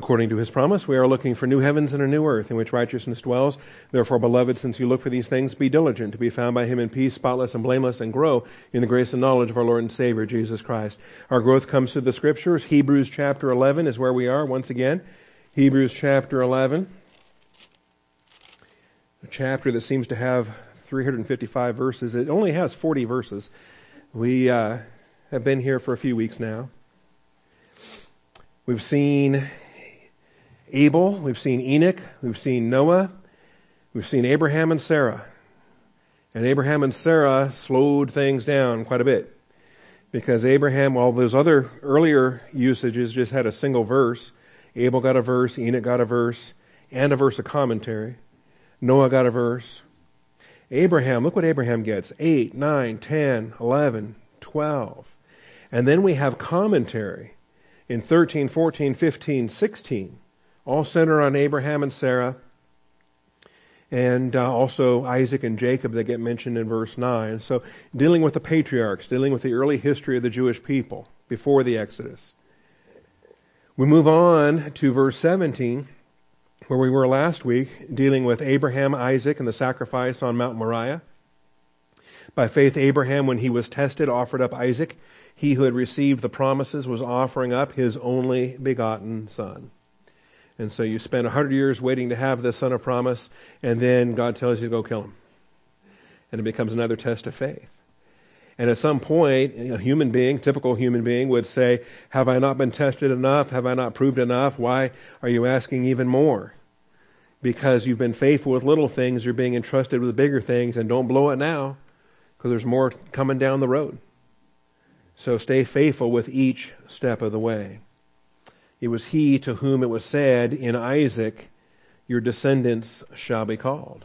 According to his promise, we are looking for new heavens and a new earth in which righteousness dwells. Therefore, beloved, since you look for these things, be diligent to be found by him in peace, spotless and blameless, and grow in the grace and knowledge of our Lord and Savior, Jesus Christ. Our growth comes through the scriptures. Hebrews chapter 11 is where we are once again. Hebrews chapter 11. A chapter that seems to have 355 verses. It only has 40 verses. We uh, have been here for a few weeks now. We've seen Abel, we've seen Enoch, we've seen Noah, we've seen Abraham and Sarah. And Abraham and Sarah slowed things down quite a bit. Because Abraham, while those other earlier usages just had a single verse, Abel got a verse, Enoch got a verse, and a verse of commentary. Noah got a verse. Abraham, look what Abraham gets 8, 9, 10, 11, 12. And then we have commentary in 13, 14, 15, 16 all center on Abraham and Sarah, and uh, also Isaac and Jacob that get mentioned in verse 9. So, dealing with the patriarchs, dealing with the early history of the Jewish people before the Exodus. We move on to verse 17, where we were last week, dealing with Abraham, Isaac, and the sacrifice on Mount Moriah. By faith, Abraham, when he was tested, offered up Isaac. He who had received the promises was offering up his only begotten son. And so you spend 100 years waiting to have the son of promise, and then God tells you to go kill him. And it becomes another test of faith. And at some point, a human being, typical human being, would say, Have I not been tested enough? Have I not proved enough? Why are you asking even more? Because you've been faithful with little things, you're being entrusted with bigger things, and don't blow it now, because there's more coming down the road. So stay faithful with each step of the way. It was he to whom it was said in Isaac, Your descendants shall be called.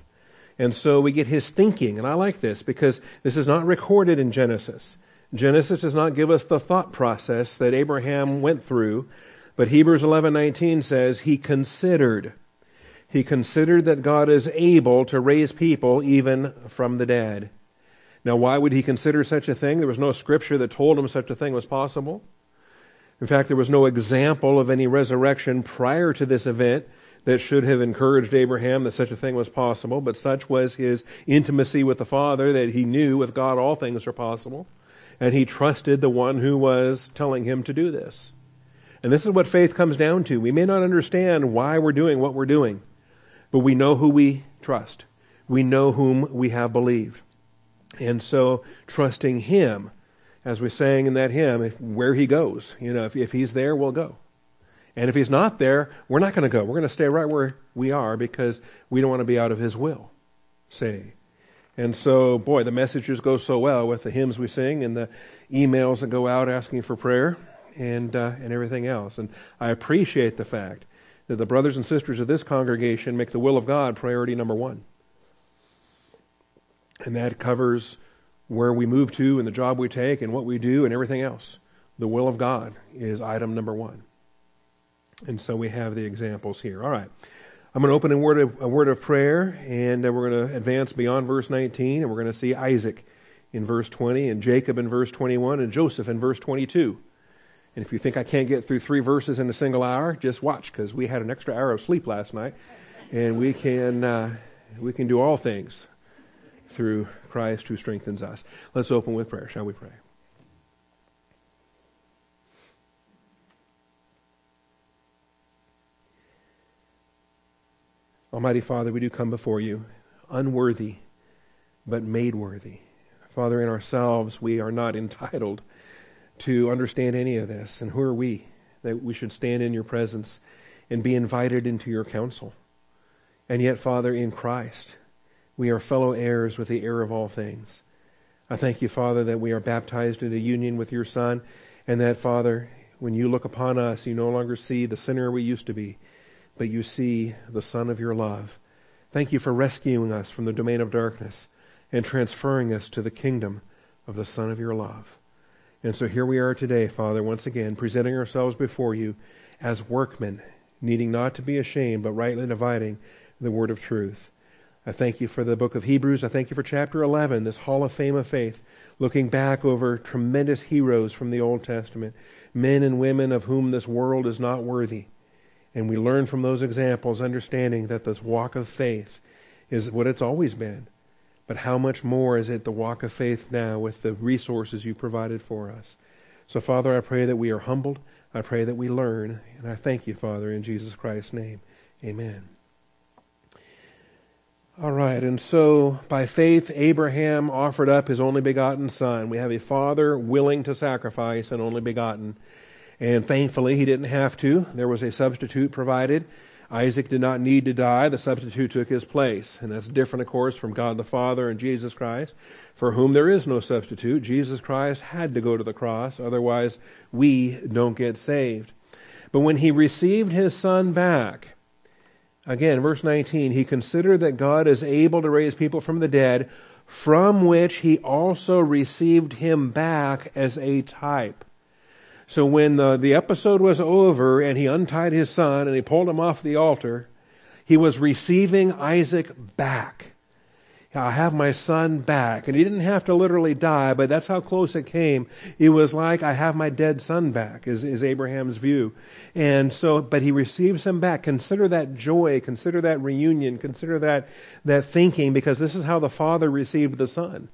And so we get his thinking, and I like this because this is not recorded in Genesis. Genesis does not give us the thought process that Abraham went through, but Hebrews 11:19 says he considered he considered that God is able to raise people even from the dead. Now, why would he consider such a thing? There was no scripture that told him such a thing was possible. In fact, there was no example of any resurrection prior to this event that should have encouraged Abraham that such a thing was possible, but such was his intimacy with the Father that he knew with God all things are possible, and he trusted the one who was telling him to do this. And this is what faith comes down to. We may not understand why we're doing what we're doing, but we know who we trust. We know whom we have believed. And so, trusting him as we sang in that hymn, where he goes. You know, if, if he's there, we'll go. And if he's not there, we're not going to go. We're going to stay right where we are because we don't want to be out of his will. Say. And so, boy, the messages go so well with the hymns we sing and the emails that go out asking for prayer and, uh, and everything else. And I appreciate the fact that the brothers and sisters of this congregation make the will of God priority number one. And that covers where we move to and the job we take and what we do and everything else. The will of God is item number one. And so we have the examples here. All right. I'm going to open a word of, a word of prayer, and we're going to advance beyond verse 19, and we're going to see Isaac in verse 20, and Jacob in verse 21, and Joseph in verse 22. And if you think I can't get through three verses in a single hour, just watch, because we had an extra hour of sleep last night, and we can uh, we can do all things through Christ who strengthens us. Let's open with prayer. Shall we pray? Almighty Father, we do come before you, unworthy, but made worthy. Father, in ourselves, we are not entitled to understand any of this. And who are we that we should stand in your presence and be invited into your counsel? And yet, Father, in Christ, we are fellow heirs with the heir of all things. I thank you, Father, that we are baptized into union with your Son, and that, Father, when you look upon us, you no longer see the sinner we used to be, but you see the Son of your love. Thank you for rescuing us from the domain of darkness and transferring us to the kingdom of the Son of your love. And so here we are today, Father, once again, presenting ourselves before you as workmen, needing not to be ashamed, but rightly dividing the word of truth. I thank you for the book of Hebrews. I thank you for chapter 11, this hall of fame of faith, looking back over tremendous heroes from the Old Testament, men and women of whom this world is not worthy. And we learn from those examples, understanding that this walk of faith is what it's always been. But how much more is it the walk of faith now with the resources you provided for us? So, Father, I pray that we are humbled. I pray that we learn. And I thank you, Father, in Jesus Christ's name. Amen. All right, and so by faith, Abraham offered up his only begotten son. We have a father willing to sacrifice an only begotten. And thankfully, he didn't have to. There was a substitute provided. Isaac did not need to die. The substitute took his place. And that's different, of course, from God the Father and Jesus Christ, for whom there is no substitute. Jesus Christ had to go to the cross. Otherwise, we don't get saved. But when he received his son back, again, verse 19, he considered that God is able to raise people from the dead, from which he also received him back as a type. So when the, the episode was over and he untied his son and he pulled him off the altar, he was receiving Isaac back. I have my son back. And he didn't have to literally die, but that's how close it came. It was like, I have my dead son back, is, is Abraham's view. And so, but he receives him back. Consider that joy, consider that reunion, consider that, that thinking, because this is how the father received the son.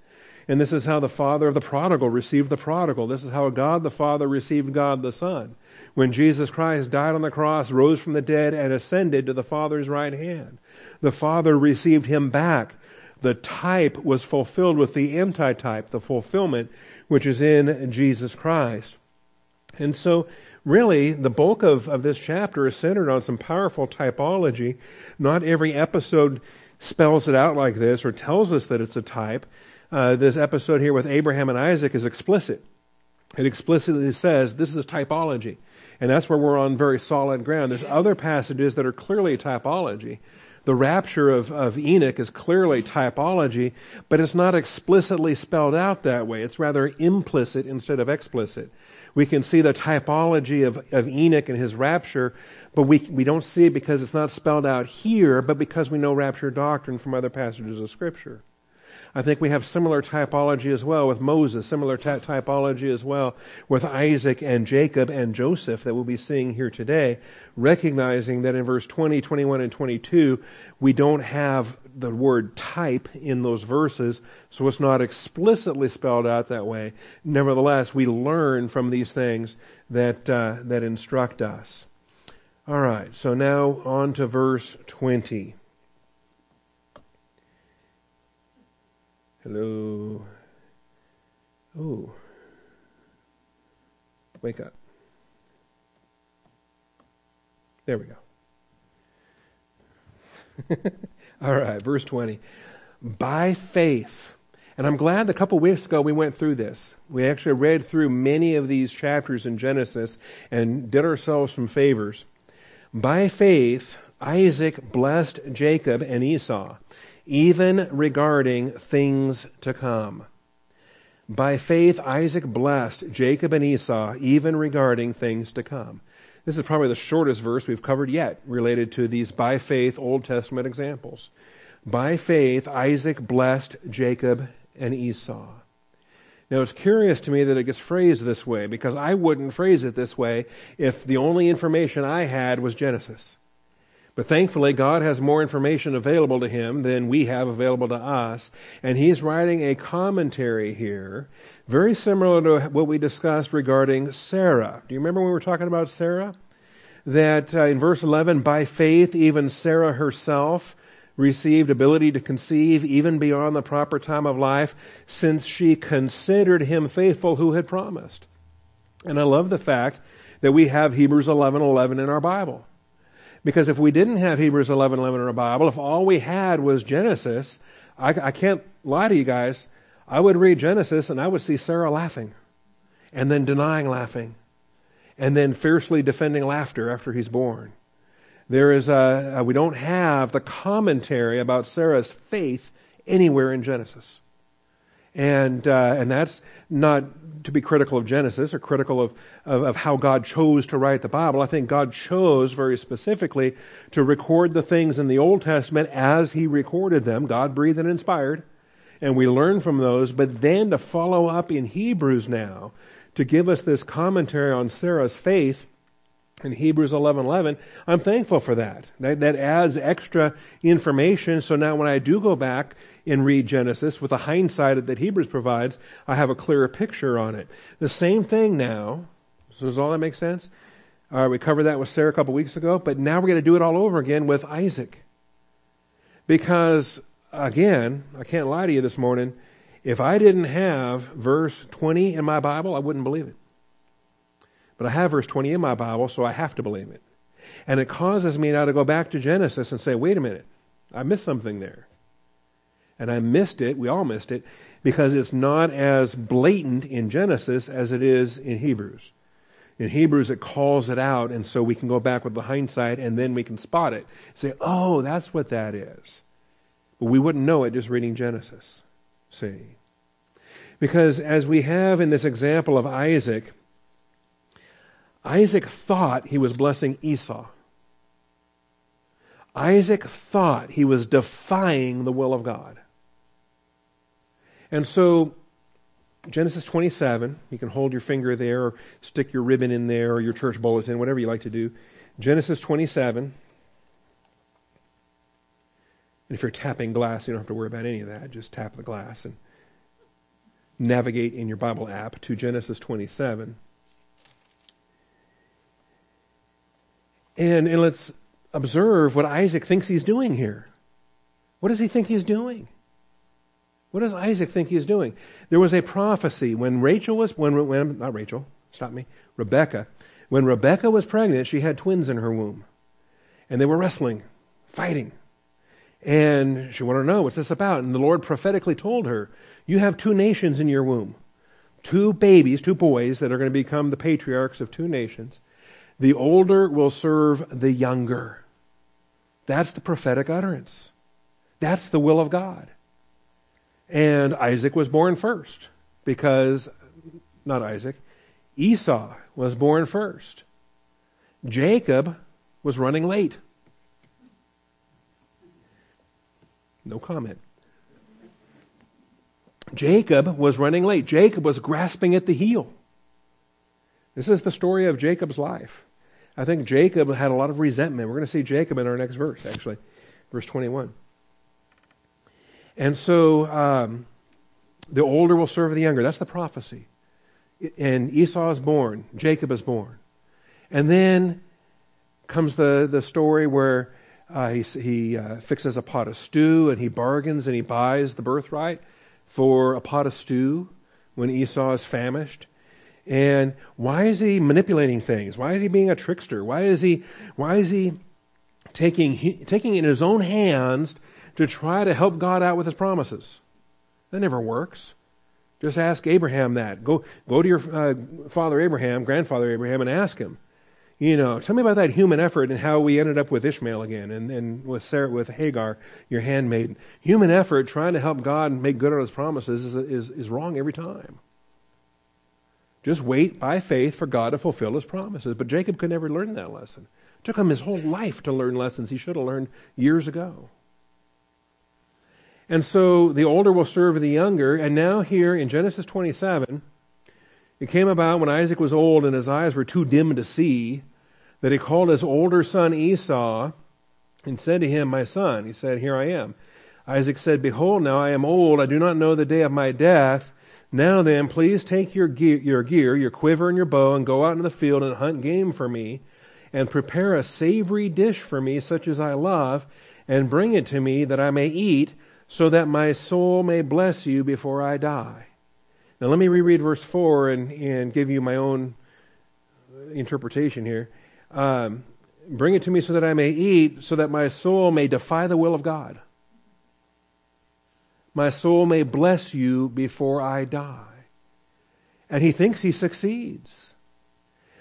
And this is how the father of the prodigal received the prodigal. This is how God the Father received God the Son. When Jesus Christ died on the cross, rose from the dead, and ascended to the Father's right hand, the Father received him back. The type was fulfilled with the antitype, the fulfillment, which is in Jesus Christ. And so, really, the bulk of, of this chapter is centered on some powerful typology. Not every episode spells it out like this or tells us that it's a type uh, this episode here with Abraham and Isaac is explicit. It explicitly says this is typology. And that's where we're on very solid ground. There's other passages that are clearly typology. The rapture of, of Enoch is clearly typology, but it's not explicitly spelled out that way. It's rather implicit instead of explicit. We can see the typology of, of Enoch and his rapture, but we, we don't see it because it's not spelled out here, but because we know rapture doctrine from other passages of Scripture. I think we have similar typology as well with Moses, similar typology as well with Isaac and Jacob and Joseph that we'll be seeing here today, recognizing that in verse 20, 21, and 22, we don't have the word type in those verses, so it's not explicitly spelled out that way. Nevertheless, we learn from these things that, uh, that instruct us. All right, so now on to verse 20. Hello. Oh. Wake up. There we go. All right, verse 20. By faith. And I'm glad a couple weeks ago we went through this. We actually read through many of these chapters in Genesis and did ourselves some favors. By faith, Isaac blessed Jacob and Esau even regarding things to come. By faith, Isaac blessed Jacob and Esau, even regarding things to come. This is probably the shortest verse we've covered yet related to these by faith Old Testament examples. By faith, Isaac blessed Jacob and Esau. Now, it's curious to me that it gets phrased this way because I wouldn't phrase it this way if the only information I had was Genesis. But thankfully, God has more information available to him than we have available to us. And he's writing a commentary here, very similar to what we discussed regarding Sarah. Do you remember when we were talking about Sarah? That uh, in verse 11, by faith, even Sarah herself received ability to conceive even beyond the proper time of life, since she considered him faithful who had promised. And I love the fact that we have Hebrews 11 11 in our Bible. Because if we didn't have Hebrews 11 11 in our Bible, if all we had was Genesis, I, I can't lie to you guys. I would read Genesis and I would see Sarah laughing and then denying laughing and then fiercely defending laughter after he's born. There is a, we don't have the commentary about Sarah's faith anywhere in Genesis. And, uh, and that's not to be critical of Genesis or critical of, of, of, how God chose to write the Bible. I think God chose very specifically to record the things in the Old Testament as He recorded them, God breathed and inspired, and we learn from those, but then to follow up in Hebrews now to give us this commentary on Sarah's faith in Hebrews 11:11, I'm thankful for that. that. That adds extra information. So now when I do go back and read Genesis with the hindsight that Hebrews provides, I have a clearer picture on it. The same thing now. So does all that make sense? Uh, we covered that with Sarah a couple weeks ago, but now we're going to do it all over again with Isaac. Because again, I can't lie to you this morning. If I didn't have verse 20 in my Bible, I wouldn't believe it. But I have verse 20 in my Bible, so I have to believe it. And it causes me now to go back to Genesis and say, wait a minute, I missed something there. And I missed it, we all missed it, because it's not as blatant in Genesis as it is in Hebrews. In Hebrews, it calls it out, and so we can go back with the hindsight, and then we can spot it. Say, oh, that's what that is. But we wouldn't know it just reading Genesis. See? Because as we have in this example of Isaac, Isaac thought he was blessing Esau. Isaac thought he was defying the will of God. And so, Genesis 27, you can hold your finger there or stick your ribbon in there or your church bulletin, whatever you like to do. Genesis 27. And if you're tapping glass, you don't have to worry about any of that. Just tap the glass and navigate in your Bible app to Genesis 27. And, and let's observe what Isaac thinks he's doing here. What does he think he's doing? What does Isaac think he's doing? There was a prophecy when Rachel was, when, when not Rachel, stop me, Rebecca. When Rebecca was pregnant, she had twins in her womb. And they were wrestling, fighting. And she wanted to know, what's this about? And the Lord prophetically told her, You have two nations in your womb. Two babies, two boys that are going to become the patriarchs of two nations. The older will serve the younger. That's the prophetic utterance. That's the will of God. And Isaac was born first because, not Isaac, Esau was born first. Jacob was running late. No comment. Jacob was running late. Jacob was grasping at the heel. This is the story of Jacob's life. I think Jacob had a lot of resentment. We're going to see Jacob in our next verse, actually, verse 21. And so um, the older will serve the younger. That's the prophecy. And Esau is born, Jacob is born. And then comes the, the story where uh, he, he uh, fixes a pot of stew and he bargains and he buys the birthright for a pot of stew when Esau is famished. And why is he manipulating things? Why is he being a trickster? Why is he, why is he taking, taking in his own hands to try to help God out with his promises? That never works. Just ask Abraham that. Go, go to your uh, father Abraham, grandfather Abraham, and ask him. You know, tell me about that human effort and how we ended up with Ishmael again, and, and with Sarah, with Hagar, your handmaiden. Human effort trying to help God make good on His promises is, is, is wrong every time. Just wait by faith for God to fulfill his promises. But Jacob could never learn that lesson. It took him his whole life to learn lessons he should have learned years ago. And so the older will serve the younger. And now, here in Genesis 27, it came about when Isaac was old and his eyes were too dim to see that he called his older son Esau and said to him, My son, he said, Here I am. Isaac said, Behold, now I am old. I do not know the day of my death. Now then, please take your gear, your gear, your quiver and your bow, and go out into the field and hunt game for me, and prepare a savory dish for me, such as I love, and bring it to me that I may eat, so that my soul may bless you before I die. Now let me reread verse 4 and, and give you my own interpretation here. Um, bring it to me so that I may eat, so that my soul may defy the will of God my soul may bless you before I die. And he thinks he succeeds.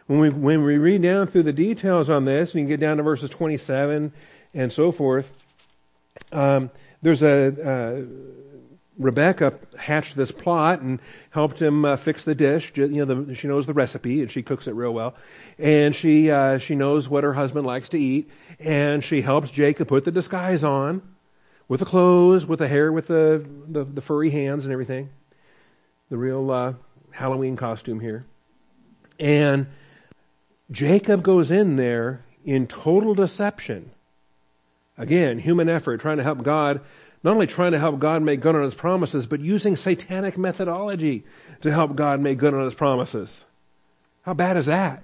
When we, when we read down through the details on this, we can get down to verses 27 and so forth. Um, there's a, uh, Rebecca hatched this plot and helped him uh, fix the dish. You know, the, she knows the recipe and she cooks it real well, and she uh, she knows what her husband likes to eat, and she helps Jacob put the disguise on with the clothes, with the hair, with the, the, the furry hands and everything. The real uh, Halloween costume here. And Jacob goes in there in total deception. Again, human effort, trying to help God, not only trying to help God make good on his promises, but using satanic methodology to help God make good on his promises. How bad is that?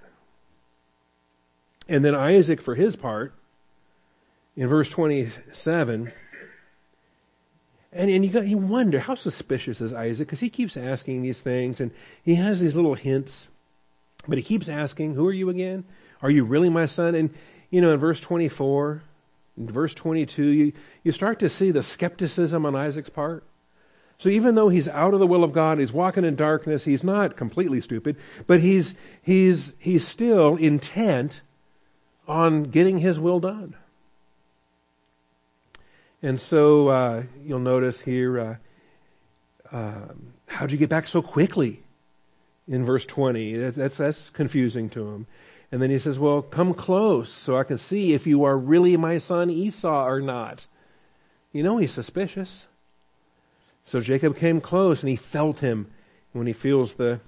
And then Isaac, for his part, in verse 27, and, and you, got, you wonder, how suspicious is Isaac? Because he keeps asking these things, and he has these little hints, but he keeps asking, Who are you again? Are you really my son? And, you know, in verse 24, in verse 22, you, you start to see the skepticism on Isaac's part. So even though he's out of the will of God, he's walking in darkness, he's not completely stupid, but he's, he's, he's still intent on getting his will done. And so uh, you'll notice here, uh, um, how'd you get back so quickly? In verse 20, that's, that's confusing to him. And then he says, Well, come close so I can see if you are really my son Esau or not. You know he's suspicious. So Jacob came close and he felt him. When he feels the,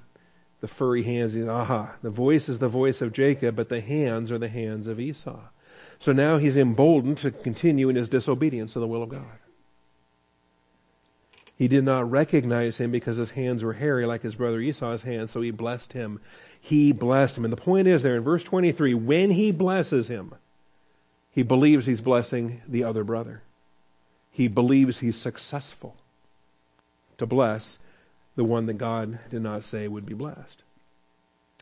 the furry hands, he's, aha, the voice is the voice of Jacob, but the hands are the hands of Esau. So now he's emboldened to continue in his disobedience to the will of God. He did not recognize him because his hands were hairy like his brother Esau's hands, so he blessed him. He blessed him. And the point is there in verse 23 when he blesses him, he believes he's blessing the other brother. He believes he's successful to bless the one that God did not say would be blessed.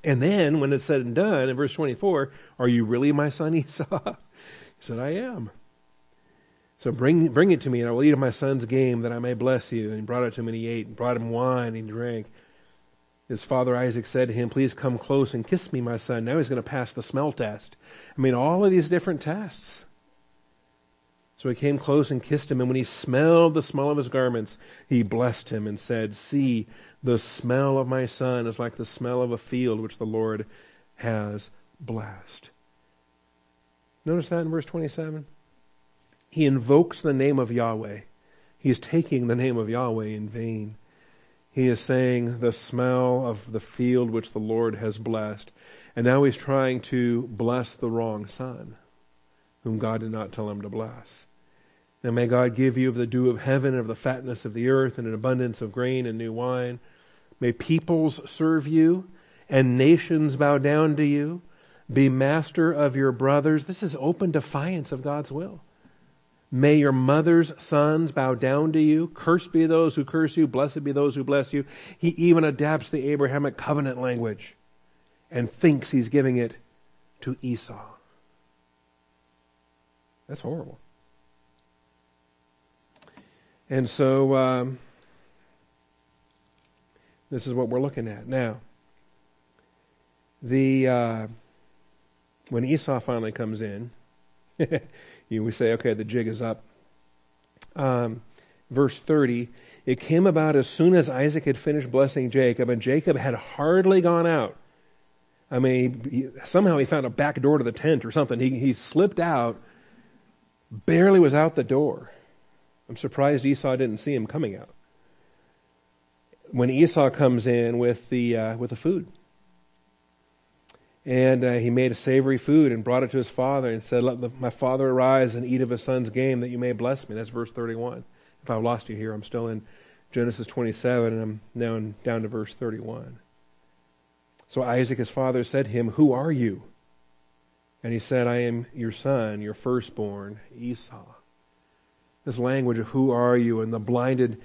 And then, when it's said and done, in verse 24, are you really my son Esau? He said, I am. So bring, bring it to me, and I will eat of my son's game that I may bless you. And he brought it to him, and he ate, and brought him wine, and he drank. His father Isaac said to him, Please come close and kiss me, my son. Now he's going to pass the smell test. I mean, all of these different tests. So he came close and kissed him, and when he smelled the smell of his garments, he blessed him and said, See, the smell of my son is like the smell of a field which the Lord has blessed. Notice that in verse 27? He invokes the name of Yahweh. He is taking the name of Yahweh in vain. He is saying the smell of the field which the Lord has blessed. And now he's trying to bless the wrong son, whom God did not tell him to bless. Now may God give you of the dew of heaven, and of the fatness of the earth, and an abundance of grain and new wine. May peoples serve you, and nations bow down to you. Be master of your brothers. This is open defiance of God's will. May your mother's sons bow down to you. Cursed be those who curse you. Blessed be those who bless you. He even adapts the Abrahamic covenant language and thinks he's giving it to Esau. That's horrible. And so, um, this is what we're looking at. Now, the. Uh, when Esau finally comes in, you, we say, okay, the jig is up. Um, verse 30 It came about as soon as Isaac had finished blessing Jacob, and Jacob had hardly gone out. I mean, he, somehow he found a back door to the tent or something. He, he slipped out, barely was out the door. I'm surprised Esau didn't see him coming out. When Esau comes in with the, uh, with the food, and uh, he made a savory food and brought it to his father and said, Let the, my father arise and eat of his son's game that you may bless me. That's verse 31. If I've lost you here, I'm still in Genesis 27 and I'm now in, down to verse 31. So Isaac, his father, said to him, Who are you? And he said, I am your son, your firstborn, Esau. This language of who are you and the blinded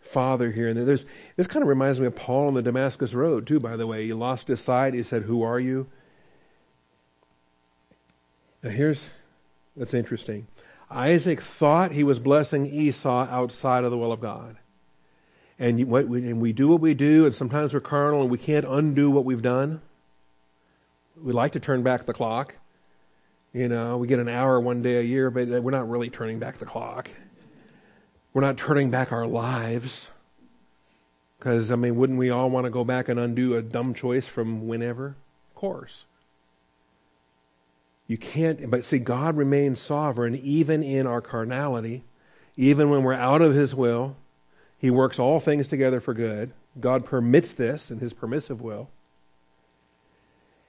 father here. And there's, this kind of reminds me of Paul on the Damascus Road, too, by the way. He lost his sight. He said, Who are you? Now, here's that's interesting. Isaac thought he was blessing Esau outside of the will of God. And, what we, and we do what we do, and sometimes we're carnal and we can't undo what we've done. We like to turn back the clock. You know, we get an hour one day a year, but we're not really turning back the clock. We're not turning back our lives. Because, I mean, wouldn't we all want to go back and undo a dumb choice from whenever? Of course. You can't, but see, God remains sovereign even in our carnality, even when we're out of His will. He works all things together for good. God permits this in His permissive will.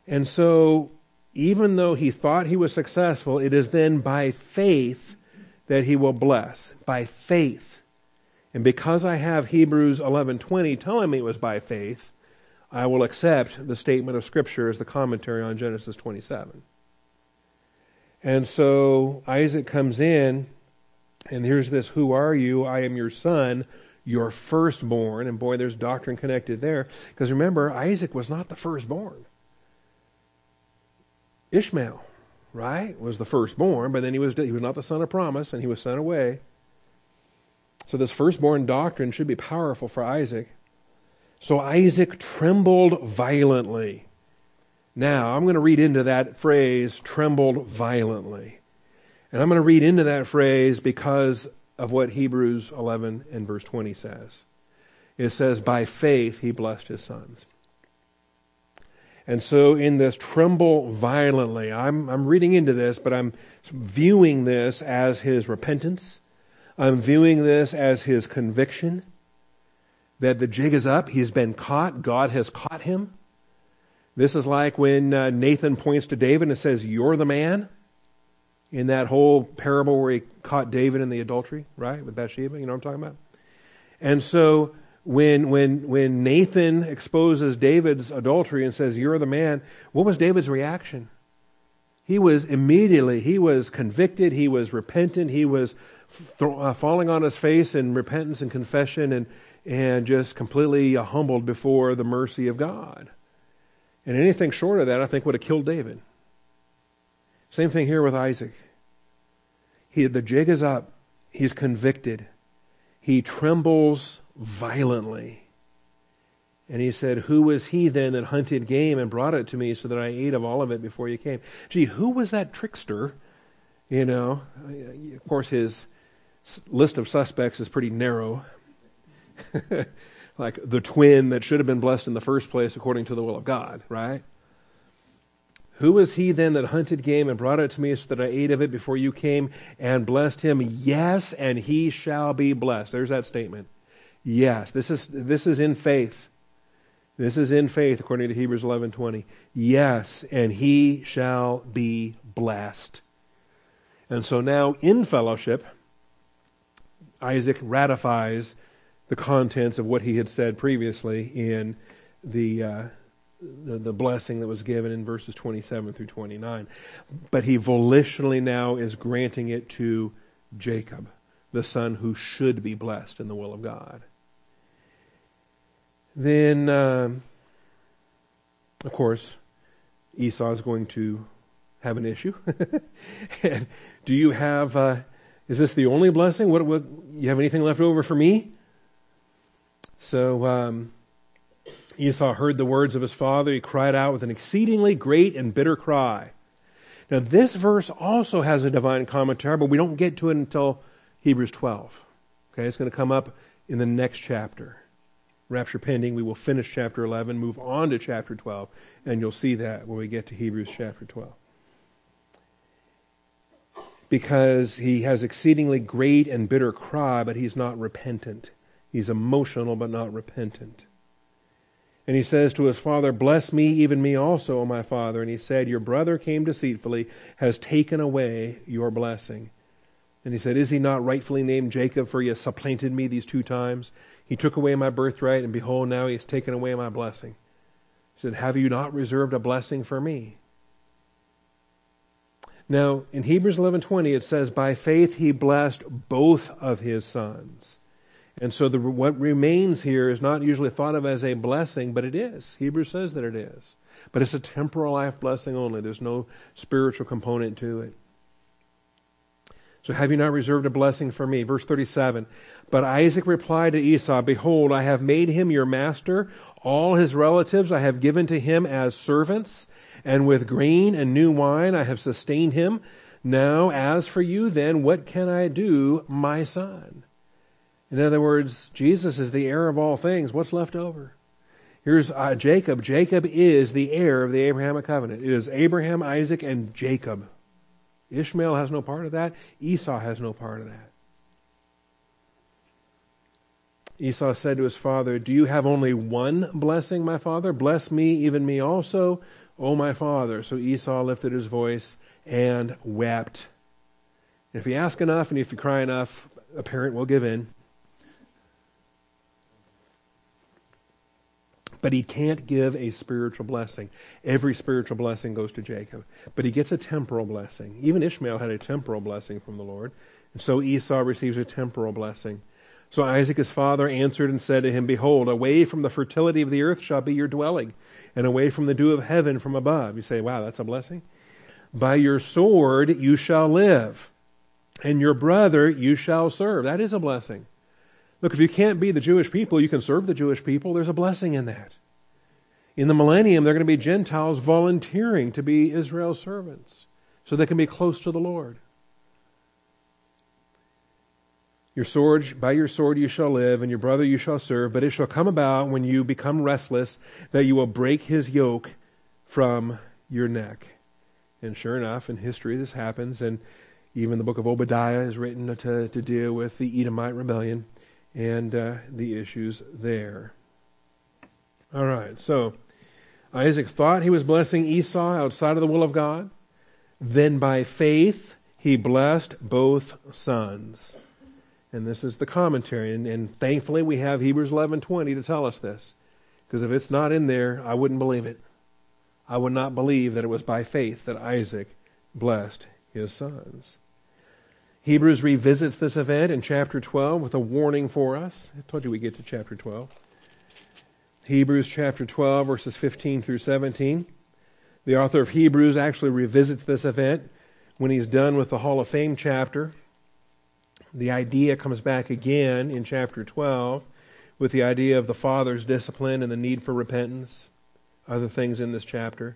And so even though he thought he was successful, it is then by faith that he will bless. By faith. And because I have Hebrews 11:20 telling me it was by faith, I will accept the statement of scripture as the commentary on Genesis 27. And so Isaac comes in and here's this who are you? I am your son, your firstborn. And boy, there's doctrine connected there because remember Isaac was not the firstborn. Ishmael, right, was the firstborn, but then he was he was not the son of promise, and he was sent away. So this firstborn doctrine should be powerful for Isaac. So Isaac trembled violently. Now, I'm going to read into that phrase, trembled violently. And I'm going to read into that phrase because of what Hebrews 11 and verse 20 says. It says, By faith he blessed his sons. And so, in this tremble violently, I'm, I'm reading into this, but I'm viewing this as his repentance. I'm viewing this as his conviction that the jig is up. He's been caught. God has caught him. This is like when uh, Nathan points to David and says, You're the man. In that whole parable where he caught David in the adultery, right? With Bathsheba. You know what I'm talking about? And so when, when, when Nathan exposes David's adultery and says, You're the man, what was David's reaction? He was immediately, he was convicted, he was repentant, he was th- uh, falling on his face in repentance and confession and, and just completely humbled before the mercy of God. And anything short of that, I think, would have killed David. Same thing here with Isaac. He, the jig is up. He's convicted. He trembles violently. And he said, Who was he then that hunted game and brought it to me so that I ate of all of it before you came? Gee, who was that trickster? You know, of course, his list of suspects is pretty narrow. like the twin that should have been blessed in the first place according to the will of God, right? Who was he then that hunted game and brought it to me so that I ate of it before you came and blessed him? Yes, and he shall be blessed. There's that statement. Yes, this is, this is in faith. This is in faith according to Hebrews 11:20. Yes, and he shall be blessed. And so now in fellowship Isaac ratifies the contents of what he had said previously in the uh, the, the blessing that was given in verses 27 through 29. But he volitionally now is granting it to Jacob, the son who should be blessed in the will of God. Then, um, of course, Esau is going to have an issue. and do you have, uh, is this the only blessing? What, what, you have anything left over for me? So, um, Esau heard the words of his father. He cried out with an exceedingly great and bitter cry. Now, this verse also has a divine commentary, but we don't get to it until Hebrews 12. Okay, it's going to come up in the next chapter. Rapture pending, we will finish chapter 11, move on to chapter 12, and you'll see that when we get to Hebrews chapter 12. Because he has exceedingly great and bitter cry, but he's not repentant. He's emotional, but not repentant. And he says to his father, Bless me, even me also, O my father. And he said, Your brother came deceitfully, has taken away your blessing. And he said, Is he not rightfully named Jacob, for he has supplanted me these two times? He took away my birthright, and behold, now he has taken away my blessing. He said, Have you not reserved a blessing for me? Now, in Hebrews 11:20 it says by faith he blessed both of his sons. And so the, what remains here is not usually thought of as a blessing, but it is. Hebrews says that it is. But it's a temporal life blessing only. There's no spiritual component to it. So have you not reserved a blessing for me? Verse 37. But Isaac replied to Esau, Behold, I have made him your master. All his relatives I have given to him as servants, and with grain and new wine I have sustained him. Now, as for you, then, what can I do, my son? In other words, Jesus is the heir of all things. What's left over? Here's uh, Jacob. Jacob is the heir of the Abrahamic covenant. It is Abraham, Isaac, and Jacob. Ishmael has no part of that. Esau has no part of that. Esau said to his father, Do you have only one blessing, my father? Bless me, even me also. O my father. So Esau lifted his voice and wept. And if you ask enough and if you cry enough, a parent will give in. But he can't give a spiritual blessing. Every spiritual blessing goes to Jacob. But he gets a temporal blessing. Even Ishmael had a temporal blessing from the Lord. And so Esau receives a temporal blessing. So Isaac his father answered and said to him, Behold, away from the fertility of the earth shall be your dwelling, and away from the dew of heaven from above. You say, wow, that's a blessing. By your sword you shall live, and your brother you shall serve. That is a blessing. Look, if you can't be the Jewish people, you can serve the Jewish people. There's a blessing in that. In the millennium, they're going to be Gentiles volunteering to be Israel's servants so they can be close to the Lord. Your sword, by your sword you shall live, and your brother you shall serve. But it shall come about when you become restless that you will break his yoke from your neck. And sure enough, in history this happens, and even the book of Obadiah is written to, to deal with the Edomite rebellion and uh, the issues there. All right, so Isaac thought he was blessing Esau outside of the will of God. Then by faith, he blessed both sons. And this is the commentary. And, and thankfully, we have Hebrews 11:20 to tell us this. Because if it's not in there, I wouldn't believe it. I would not believe that it was by faith that Isaac blessed his sons. Hebrews revisits this event in chapter 12 with a warning for us. I told you we get to chapter 12. Hebrews chapter 12, verses 15 through 17. The author of Hebrews actually revisits this event when he's done with the Hall of Fame chapter the idea comes back again in chapter 12 with the idea of the Father's discipline and the need for repentance, other things in this chapter.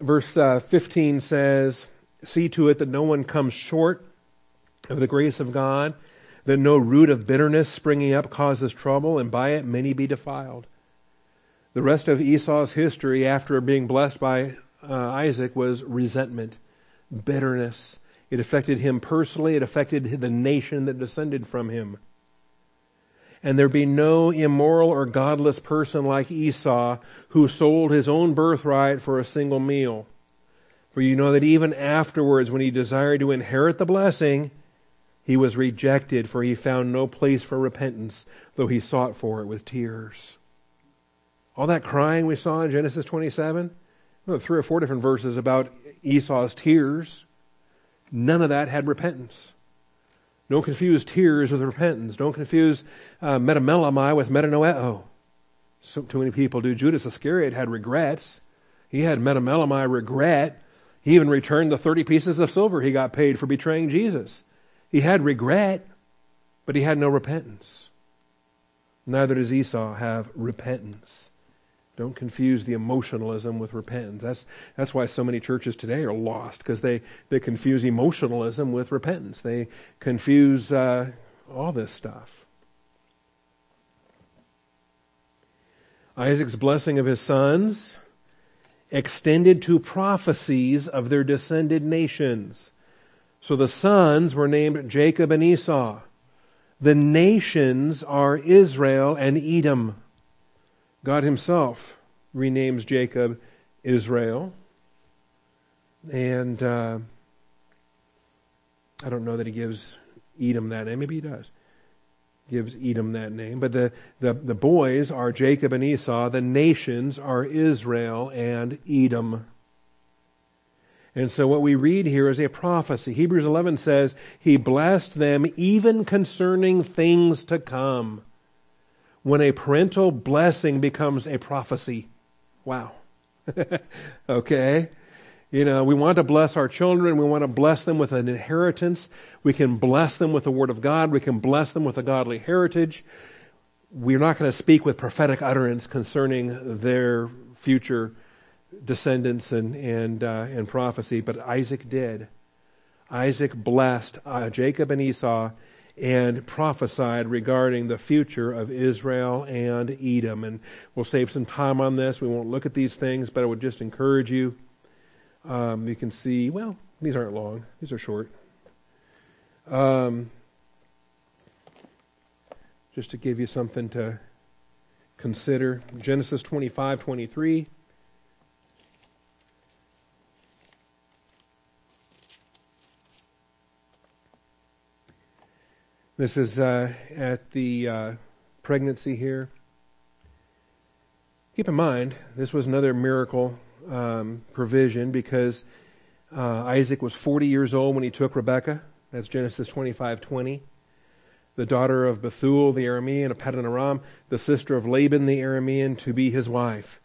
Verse uh, 15 says, See to it that no one comes short of the grace of God, that no root of bitterness springing up causes trouble, and by it many be defiled. The rest of Esau's history after being blessed by uh, Isaac was resentment, bitterness, it affected him personally. It affected the nation that descended from him. And there be no immoral or godless person like Esau who sold his own birthright for a single meal. For you know that even afterwards, when he desired to inherit the blessing, he was rejected, for he found no place for repentance, though he sought for it with tears. All that crying we saw in Genesis 27, three or four different verses about Esau's tears. None of that had repentance. Don't confuse tears with repentance. Don't confuse uh, metamelomai with metanoeo. So too many people do. Judas Iscariot had regrets. He had metamelomai regret. He even returned the 30 pieces of silver he got paid for betraying Jesus. He had regret, but he had no repentance. Neither does Esau have repentance. Don't confuse the emotionalism with repentance. That's, that's why so many churches today are lost, because they, they confuse emotionalism with repentance. They confuse uh, all this stuff. Isaac's blessing of his sons extended to prophecies of their descended nations. So the sons were named Jacob and Esau. The nations are Israel and Edom. God Himself renames Jacob Israel. And uh, I don't know that He gives Edom that name. Maybe He does. Gives Edom that name. But the, the, the boys are Jacob and Esau. The nations are Israel and Edom. And so what we read here is a prophecy. Hebrews 11 says, He blessed them even concerning things to come when a parental blessing becomes a prophecy. Wow. okay? You know, we want to bless our children. We want to bless them with an inheritance. We can bless them with the Word of God. We can bless them with a godly heritage. We're not going to speak with prophetic utterance concerning their future descendants and, and, uh, and prophecy, but Isaac did. Isaac blessed uh, Jacob and Esau and prophesied regarding the future of Israel and Edom. And we'll save some time on this. We won't look at these things, but I would just encourage you. Um, you can see, well, these aren't long, these are short. Um, just to give you something to consider Genesis 25 23. This is uh, at the uh, pregnancy here. Keep in mind, this was another miracle um, provision because uh, Isaac was 40 years old when he took Rebekah. That's Genesis 25 20. The daughter of Bethuel the Aramean of Paddan Aram, the sister of Laban the Aramean, to be his wife.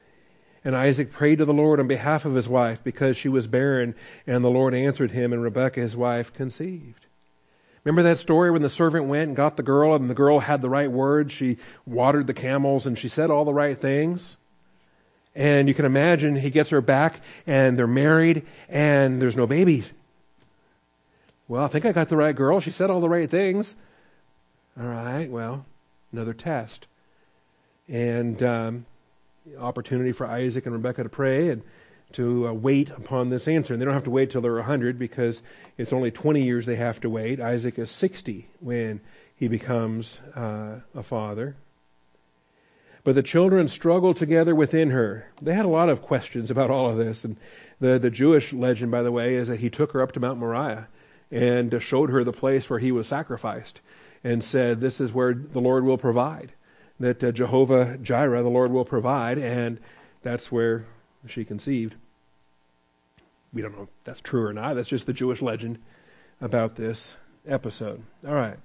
And Isaac prayed to the Lord on behalf of his wife because she was barren, and the Lord answered him, and Rebekah his wife conceived. Remember that story when the servant went and got the girl and the girl had the right words? She watered the camels and she said all the right things. And you can imagine he gets her back and they're married and there's no babies. Well, I think I got the right girl. She said all the right things. All right, well, another test. And um, opportunity for Isaac and Rebekah to pray and to uh, wait upon this answer. And they don't have to wait till they're 100 because it's only 20 years they have to wait. Isaac is 60 when he becomes uh, a father. But the children struggled together within her. They had a lot of questions about all of this. And the, the Jewish legend, by the way, is that he took her up to Mount Moriah and showed her the place where he was sacrificed and said, This is where the Lord will provide. That uh, Jehovah Jireh, the Lord will provide. And that's where she conceived. We don't know if that's true or not. That's just the Jewish legend about this episode. All right.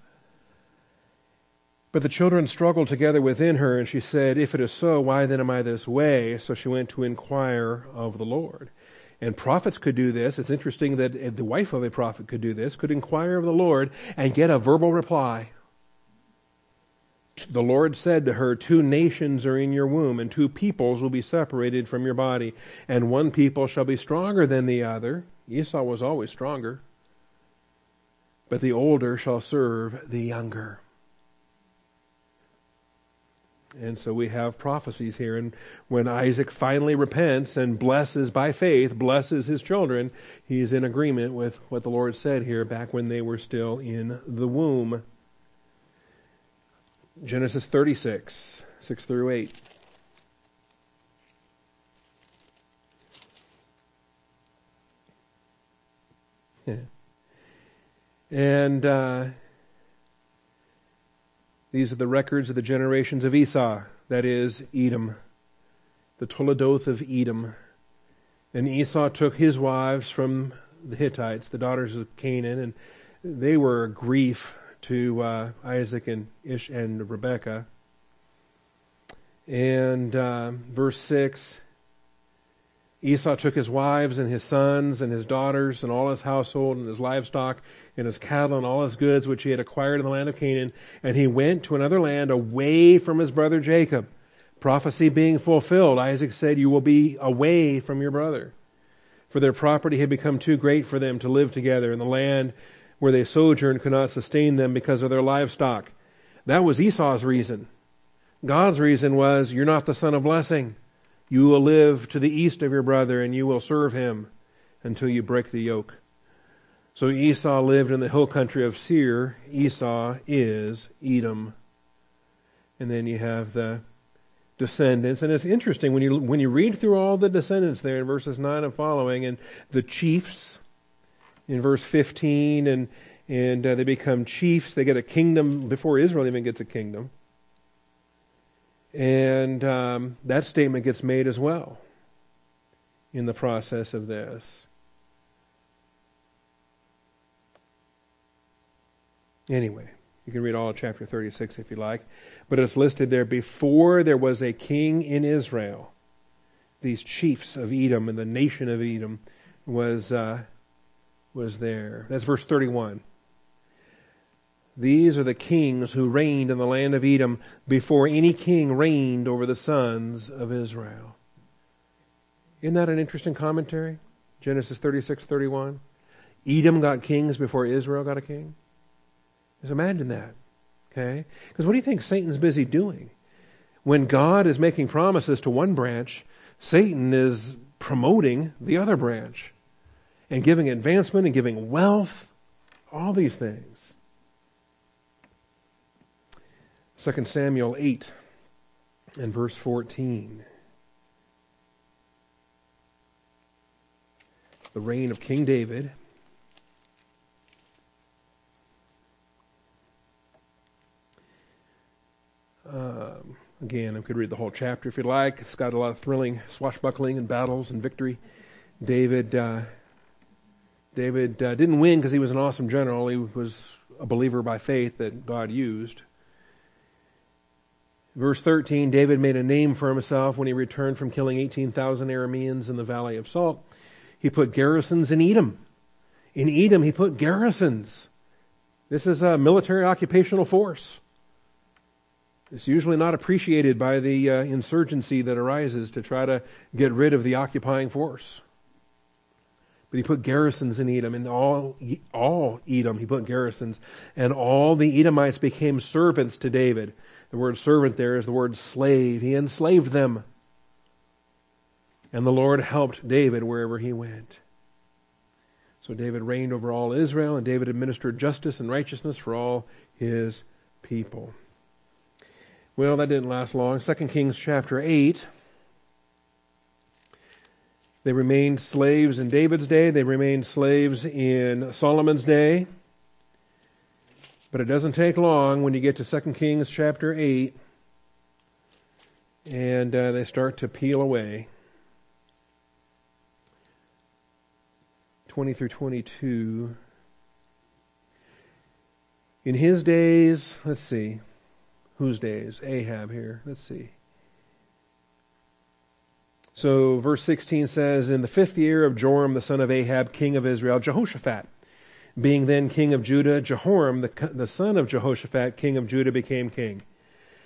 But the children struggled together within her, and she said, If it is so, why then am I this way? So she went to inquire of the Lord. And prophets could do this. It's interesting that the wife of a prophet could do this, could inquire of the Lord and get a verbal reply the Lord said to her, Two nations are in your womb, and two peoples will be separated from your body, and one people shall be stronger than the other. Esau was always stronger, but the older shall serve the younger. And so we have prophecies here. And when Isaac finally repents and blesses by faith, blesses his children, he's in agreement with what the Lord said here back when they were still in the womb. Genesis 36, 6 through 8. Yeah. And uh, these are the records of the generations of Esau, that is, Edom, the Toledoth of Edom. And Esau took his wives from the Hittites, the daughters of Canaan, and they were a grief to uh, Isaac and Ish and Rebekah. And uh, verse 6 Esau took his wives and his sons and his daughters and all his household and his livestock and his cattle and all his goods which he had acquired in the land of Canaan, and he went to another land away from his brother Jacob. Prophecy being fulfilled, Isaac said, You will be away from your brother. For their property had become too great for them to live together, and the land where they sojourned could not sustain them because of their livestock. That was Esau's reason. God's reason was, You're not the son of blessing. You will live to the east of your brother, and you will serve him until you break the yoke. So Esau lived in the hill country of Seir. Esau is Edom. And then you have the descendants. And it's interesting when you, when you read through all the descendants there in verses 9 and following, and the chiefs, in verse 15, and, and uh, they become chiefs. They get a kingdom before Israel even gets a kingdom. And um, that statement gets made as well in the process of this. Anyway, you can read all of chapter 36 if you like. But it's listed there before there was a king in Israel. These chiefs of Edom and the nation of Edom was uh, was there. That's verse 31. These are the kings who reigned in the land of Edom before any king reigned over the sons of Israel. Isn't that an interesting commentary? Genesis 36, 31. Edom got kings before Israel got a king. Just imagine that. Okay? Because what do you think Satan's busy doing? When God is making promises to one branch, Satan is promoting the other branch and giving advancement and giving wealth, all these things. 2 Samuel 8 and verse 14. The reign of King David. Um, again, I could read the whole chapter if you'd like. It's got a lot of thrilling swashbuckling and battles and victory. David, uh, David uh, didn't win because he was an awesome general. He was a believer by faith that God used. Verse 13 David made a name for himself when he returned from killing 18,000 Arameans in the Valley of Salt. He put garrisons in Edom. In Edom, he put garrisons. This is a military occupational force. It's usually not appreciated by the uh, insurgency that arises to try to get rid of the occupying force. But he put garrisons in Edom, and all, all Edom he put garrisons, and all the Edomites became servants to David. The word servant there is the word slave. He enslaved them. And the Lord helped David wherever he went. So David reigned over all Israel, and David administered justice and righteousness for all his people. Well, that didn't last long. 2 Kings chapter 8. They remained slaves in David's day, they remained slaves in Solomon's day. But it doesn't take long when you get to 2 Kings chapter 8 and uh, they start to peel away. 20 through 22. In his days, let's see, whose days? Ahab here. Let's see. So, verse 16 says, In the fifth year of Joram, the son of Ahab, king of Israel, Jehoshaphat, being then king of Judah, Jehoram, the, the son of Jehoshaphat, king of Judah, became king.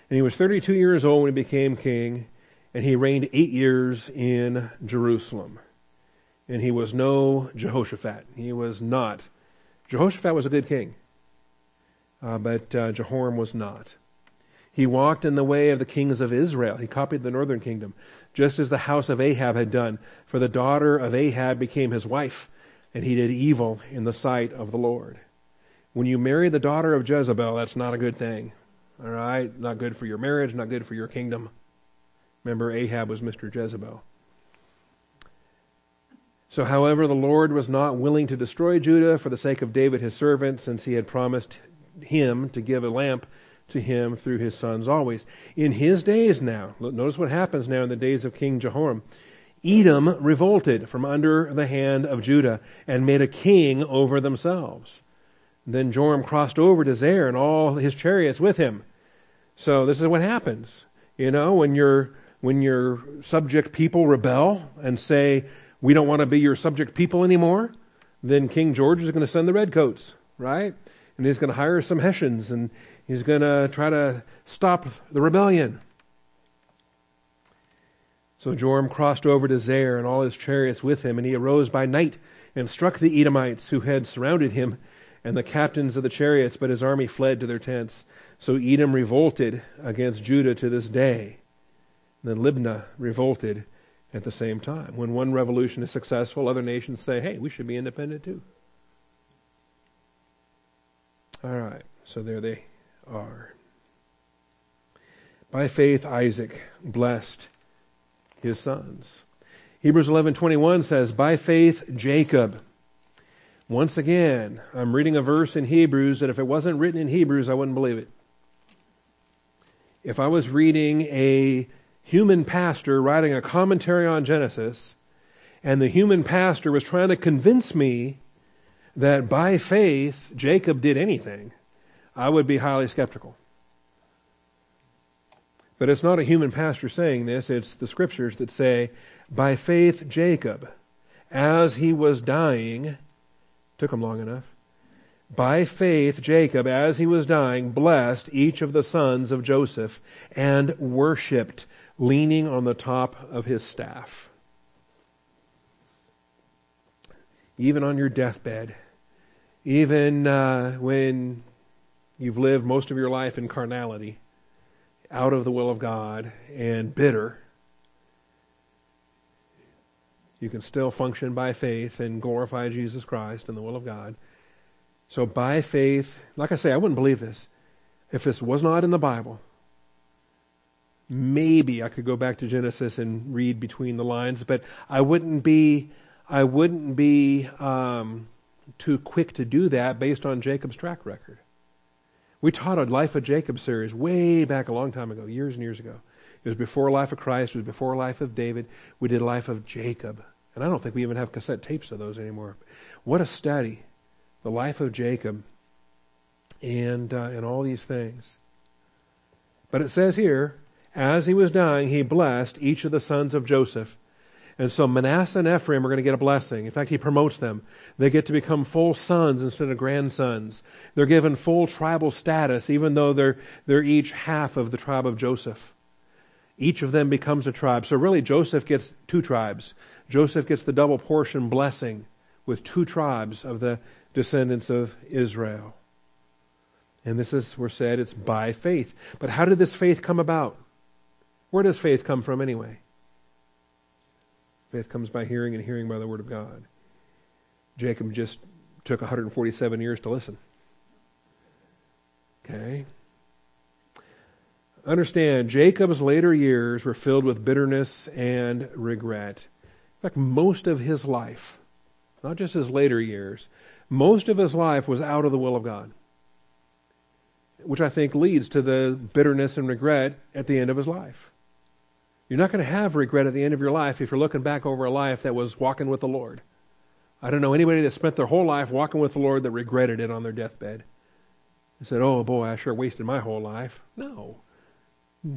And he was 32 years old when he became king, and he reigned eight years in Jerusalem and he was no Jehoshaphat. He was not. Jehoshaphat was a good king, uh, but uh, Jehoram was not. He walked in the way of the kings of Israel. He copied the northern kingdom, just as the house of Ahab had done. For the daughter of Ahab became his wife, and he did evil in the sight of the Lord. When you marry the daughter of Jezebel, that's not a good thing. All right? Not good for your marriage, not good for your kingdom. Remember, Ahab was Mr. Jezebel. So, however, the Lord was not willing to destroy Judah for the sake of David his servant, since he had promised him to give a lamp to him through his sons always. In his days now, notice what happens now in the days of King Jehoram. Edom revolted from under the hand of Judah and made a king over themselves. Then Joram crossed over to Zair and all his chariots with him. So this is what happens. You know, when your when your subject people rebel and say, we don't want to be your subject people anymore, then King George is going to send the redcoats, right? And he's going to hire some Hessians and he's going to try to stop the rebellion. So Joram crossed over to Zair and all his chariots with him, and he arose by night and struck the Edomites who had surrounded him and the captains of the chariots, but his army fled to their tents. So Edom revolted against Judah to this day. Then Libnah revolted at the same time. When one revolution is successful, other nations say, hey, we should be independent too. All right, so there they are. By faith, Isaac blessed his sons. Hebrews 11:21 says, "By faith Jacob." Once again, I'm reading a verse in Hebrews that if it wasn't written in Hebrews, I wouldn't believe it. If I was reading a human pastor writing a commentary on Genesis, and the human pastor was trying to convince me that by faith Jacob did anything, I would be highly skeptical. But it's not a human pastor saying this, it's the scriptures that say, by faith Jacob, as he was dying, took him long enough, by faith Jacob, as he was dying, blessed each of the sons of Joseph and worshiped leaning on the top of his staff. Even on your deathbed, even uh, when you've lived most of your life in carnality, out of the will of God, and bitter, you can still function by faith and glorify Jesus Christ and the will of God. So, by faith, like I say, I wouldn't believe this if this was not in the Bible maybe I could go back to Genesis and read between the lines, but I wouldn't be I wouldn't be um, too quick to do that based on Jacob's track record. We taught a Life of Jacob series way back a long time ago, years and years ago. It was before Life of Christ, it was before Life of David. We did Life of Jacob. And I don't think we even have cassette tapes of those anymore. What a study. The life of Jacob and, uh, and all these things. But it says here, as he was dying, he blessed each of the sons of Joseph. And so Manasseh and Ephraim are going to get a blessing. In fact, he promotes them. They get to become full sons instead of grandsons. They're given full tribal status, even though they're, they're each half of the tribe of Joseph. Each of them becomes a tribe. So really, Joseph gets two tribes. Joseph gets the double portion blessing with two tribes of the descendants of Israel. And this is, we're said, it's by faith. But how did this faith come about? Where does faith come from anyway? Faith comes by hearing, and hearing by the Word of God. Jacob just took 147 years to listen. Okay? Understand, Jacob's later years were filled with bitterness and regret. In fact, most of his life, not just his later years, most of his life was out of the will of God which I think leads to the bitterness and regret at the end of his life. You're not going to have regret at the end of your life if you're looking back over a life that was walking with the Lord. I don't know anybody that spent their whole life walking with the Lord that regretted it on their deathbed. And said, Oh boy, I sure wasted my whole life. No.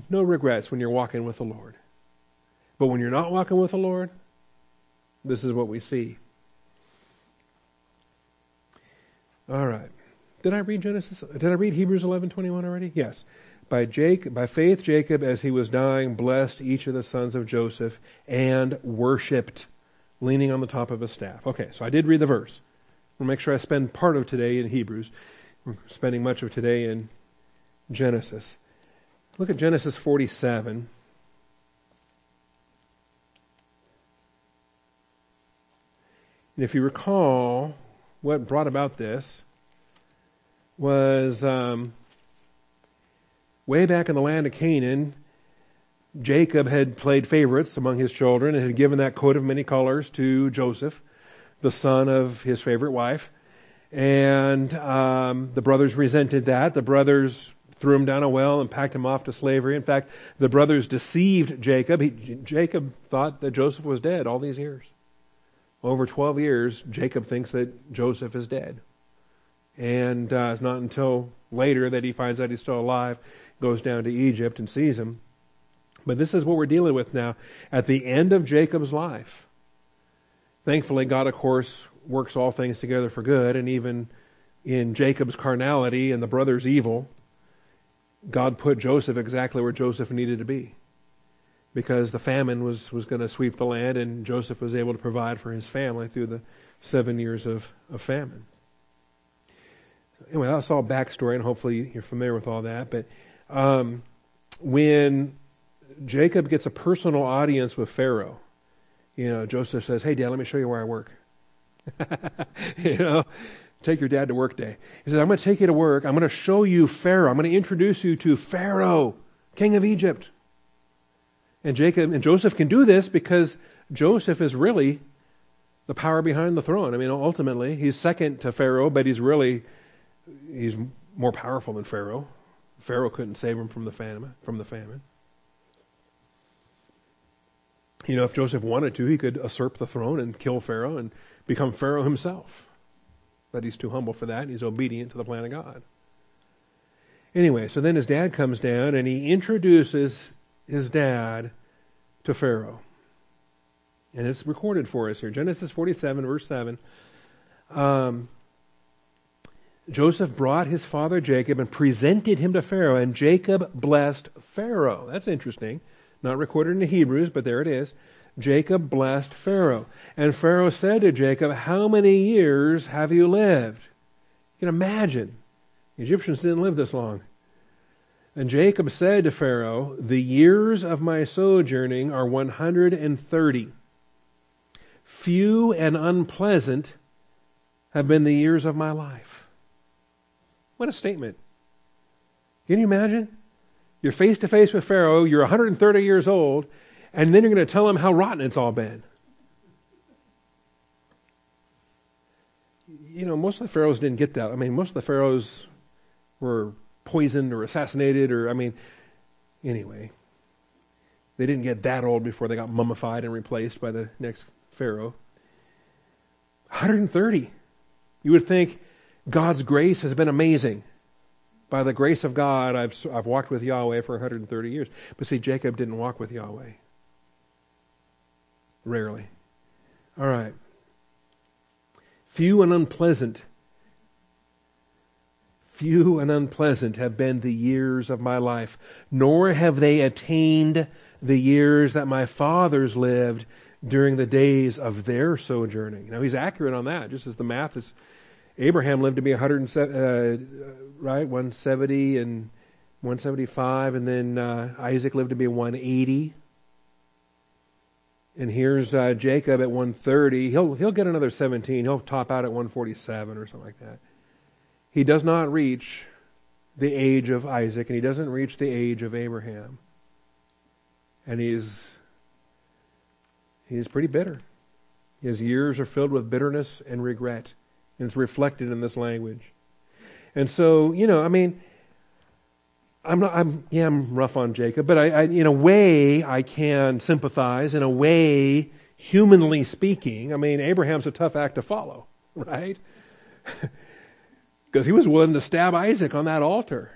No regrets when you're walking with the Lord. But when you're not walking with the Lord, this is what we see. All right. Did I read Genesis? Did I read Hebrews 11:21 already? Yes. By Jake, by faith, Jacob, as he was dying, blessed each of the sons of Joseph and worshipped, leaning on the top of his staff. Okay, so I did read the verse. We'll make sure I spend part of today in Hebrews. We're spending much of today in Genesis. Look at Genesis 47. And if you recall what brought about this, was um, way back in the land of Canaan. Jacob had played favorites among his children and had given that coat of many colors to Joseph, the son of his favorite wife. And um, the brothers resented that. The brothers threw him down a well and packed him off to slavery. In fact, the brothers deceived Jacob. He, Jacob thought that Joseph was dead all these years. Over 12 years, Jacob thinks that Joseph is dead. And uh, it's not until later that he finds out he's still alive, goes down to Egypt and sees him. But this is what we're dealing with now. At the end of Jacob's life, thankfully, God, of course, works all things together for good, and even in Jacob's carnality and the brother's evil, God put Joseph exactly where Joseph needed to be. Because the famine was, was going to sweep the land, and Joseph was able to provide for his family through the seven years of, of famine anyway, that's all backstory, and hopefully you're familiar with all that. But um, when Jacob gets a personal audience with Pharaoh, you know, Joseph says, "Hey, Dad, let me show you where I work." you know, take your dad to work day. He says, "I'm going to take you to work. I'm going to show you Pharaoh. I'm going to introduce you to Pharaoh, king of Egypt." And Jacob and Joseph can do this because Joseph is really the power behind the throne. I mean, ultimately, he's second to Pharaoh, but he's really he's more powerful than Pharaoh. Pharaoh couldn't save him from the famine. From the famine. You know, if Joseph wanted to, he could usurp the throne and kill Pharaoh and become Pharaoh himself. But he's too humble for that, and he's obedient to the plan of God. Anyway, so then his dad comes down and he introduces his dad to Pharaoh. And it's recorded for us here. Genesis 47, verse 7. Um, Joseph brought his father Jacob and presented him to Pharaoh, and Jacob blessed Pharaoh. That's interesting. Not recorded in the Hebrews, but there it is. Jacob blessed Pharaoh. And Pharaoh said to Jacob, How many years have you lived? You can imagine. The Egyptians didn't live this long. And Jacob said to Pharaoh, The years of my sojourning are 130. Few and unpleasant have been the years of my life. What a statement. Can you imagine? You're face to face with Pharaoh, you're 130 years old, and then you're going to tell him how rotten it's all been. You know, most of the pharaohs didn't get that. I mean, most of the pharaohs were poisoned or assassinated, or, I mean, anyway. They didn't get that old before they got mummified and replaced by the next Pharaoh. 130. You would think God's grace has been amazing. By the grace of God, I've, I've walked with Yahweh for 130 years. But see, Jacob didn't walk with Yahweh. Rarely. All right. Few and unpleasant. Few and unpleasant have been the years of my life, nor have they attained the years that my fathers lived during the days of their sojourning. Now he's accurate on that, just as the math is. Abraham lived to be 107, uh, right, 170 and 175, and then uh, Isaac lived to be 180. And here's uh, Jacob at 130. He'll he'll get another 17. He'll top out at 147 or something like that. He does not reach the age of Isaac, and he doesn't reach the age of Abraham. And he's he's pretty bitter. His years are filled with bitterness and regret. And it's reflected in this language. And so, you know, I mean, I'm not, I'm, yeah, I'm rough on Jacob, but I, I, in a way, I can sympathize. In a way, humanly speaking, I mean, Abraham's a tough act to follow, right? Because he was willing to stab Isaac on that altar.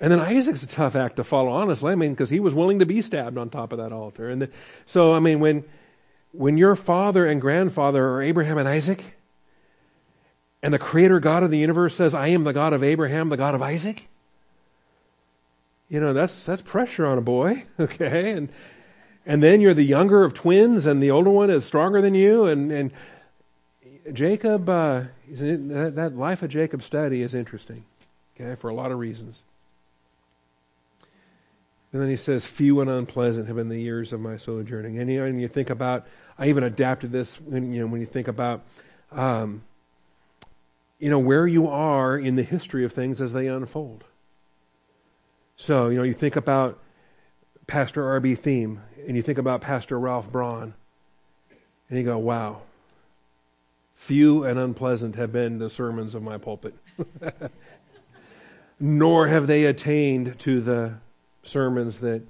And then Isaac's a tough act to follow, honestly. I mean, because he was willing to be stabbed on top of that altar. And the, so, I mean, when when your father and grandfather are Abraham and Isaac, and the creator God of the universe says, I am the God of Abraham, the God of Isaac. You know, that's, that's pressure on a boy, okay? And, and then you're the younger of twins and the older one is stronger than you. And, and Jacob, uh, that, that life of Jacob study is interesting, okay, for a lot of reasons. And then he says, Few and unpleasant have been the years of my sojourning. And you, and you think about, I even adapted this when, you know, when you think about, um, you know, where you are in the history of things as they unfold. So, you know, you think about Pastor R.B. Thieme, and you think about Pastor Ralph Braun, and you go, wow, few and unpleasant have been the sermons of my pulpit. Nor have they attained to the sermons that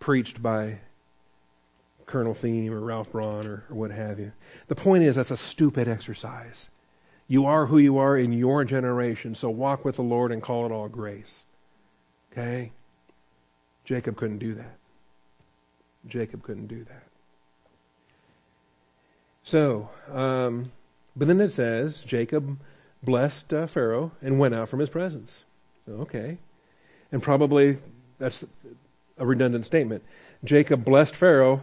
preached by Colonel Thieme or Ralph Braun or, or what have you. The point is, that's a stupid exercise. You are who you are in your generation, so walk with the Lord and call it all grace. Okay? Jacob couldn't do that. Jacob couldn't do that. So, um, but then it says Jacob blessed uh, Pharaoh and went out from his presence. Okay. And probably that's a redundant statement. Jacob blessed Pharaoh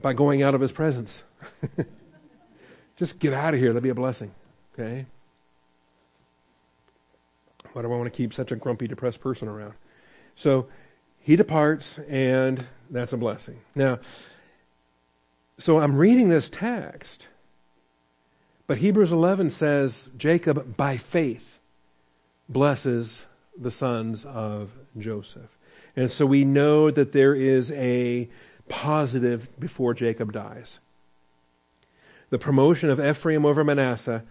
by going out of his presence. Just get out of here. That'll be a blessing. Okay? Why do I want to keep such a grumpy, depressed person around? So he departs, and that's a blessing. Now, so I'm reading this text, but Hebrews 11 says Jacob, by faith, blesses the sons of Joseph. And so we know that there is a positive before Jacob dies. The promotion of Ephraim over Manasseh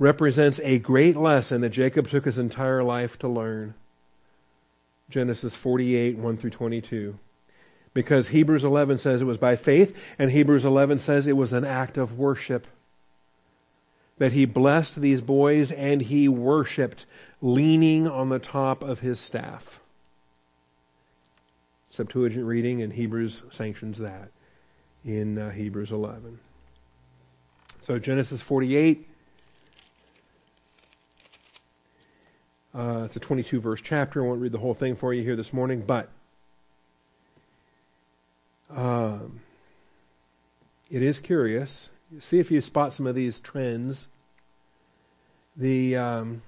represents a great lesson that Jacob took his entire life to learn. Genesis 48, 1 through 22. Because Hebrews 11 says it was by faith, and Hebrews 11 says it was an act of worship. That he blessed these boys and he worshiped, leaning on the top of his staff. Septuagint reading in Hebrews sanctions that in uh, Hebrews 11. So Genesis 48 Uh, it's a 22 verse chapter. I won't read the whole thing for you here this morning, but um, it is curious. See if you spot some of these trends. The um,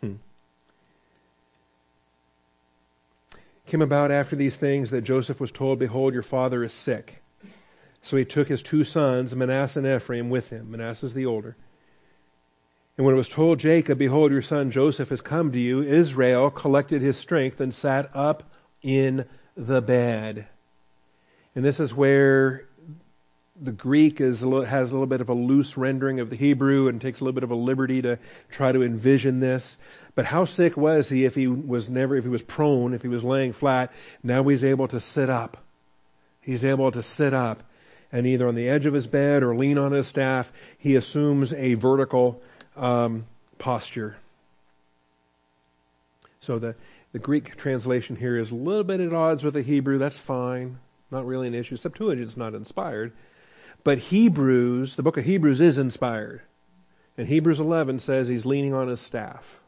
hmm. came about after these things that Joseph was told, Behold, your father is sick. So he took his two sons, Manasseh and Ephraim, with him. Manasseh is the older and when it was told Jacob, Behold, your son Joseph has come to you, Israel collected his strength and sat up in the bed. And this is where the Greek is has a little bit of a loose rendering of the Hebrew and takes a little bit of a liberty to try to envision this. But how sick was he if he was never, if he was prone, if he was laying flat? Now he's able to sit up. He's able to sit up and either on the edge of his bed or lean on his staff, he assumes a vertical um, posture. So the, the Greek translation here is a little bit at odds with the Hebrew. That's fine. Not really an issue. Septuagint's not inspired. But Hebrews, the book of Hebrews is inspired. And Hebrews 11 says he's leaning on his staff.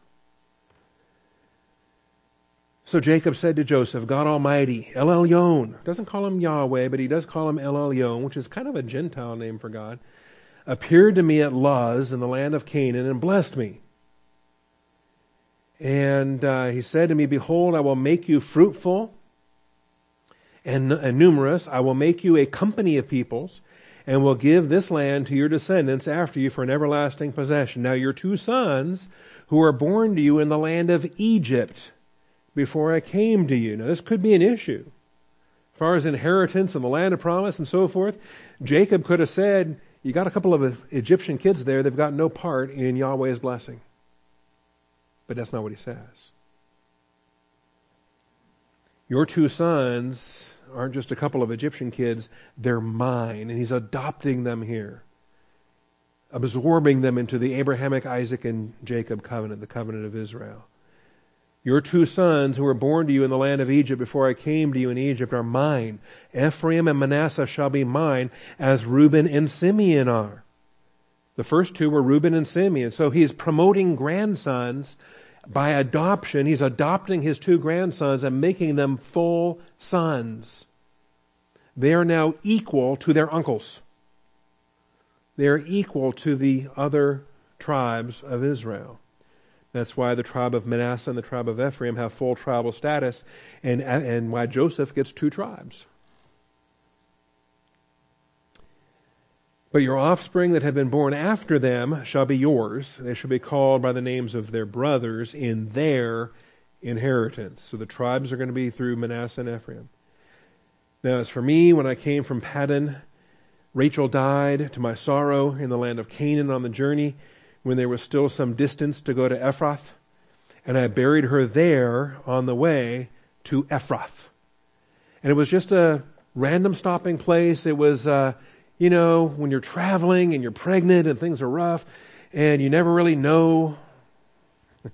So Jacob said to Joseph, God Almighty, El Elyon, doesn't call him Yahweh, but he does call him El Elyon, which is kind of a Gentile name for God, appeared to me at Luz in the land of Canaan and blessed me. And uh, he said to me, Behold, I will make you fruitful and, and numerous. I will make you a company of peoples and will give this land to your descendants after you for an everlasting possession. Now, your two sons, who are born to you in the land of Egypt, before I came to you. Now, this could be an issue. As far as inheritance and the land of promise and so forth, Jacob could have said, You got a couple of Egyptian kids there, they've got no part in Yahweh's blessing. But that's not what he says. Your two sons aren't just a couple of Egyptian kids, they're mine. And he's adopting them here, absorbing them into the Abrahamic, Isaac, and Jacob covenant, the covenant of Israel. Your two sons who were born to you in the land of Egypt before I came to you in Egypt are mine. Ephraim and Manasseh shall be mine as Reuben and Simeon are. The first two were Reuben and Simeon. So he's promoting grandsons by adoption, he's adopting his two grandsons and making them full sons. They are now equal to their uncles. They are equal to the other tribes of Israel. That's why the tribe of Manasseh and the tribe of Ephraim have full tribal status, and, and why Joseph gets two tribes. But your offspring that have been born after them shall be yours. They shall be called by the names of their brothers in their inheritance. So the tribes are going to be through Manasseh and Ephraim. Now, as for me, when I came from Paddan, Rachel died to my sorrow in the land of Canaan on the journey when there was still some distance to go to Ephrath, and I buried her there on the way to Ephrath. And it was just a random stopping place. It was, uh, you know, when you're traveling and you're pregnant and things are rough and you never really know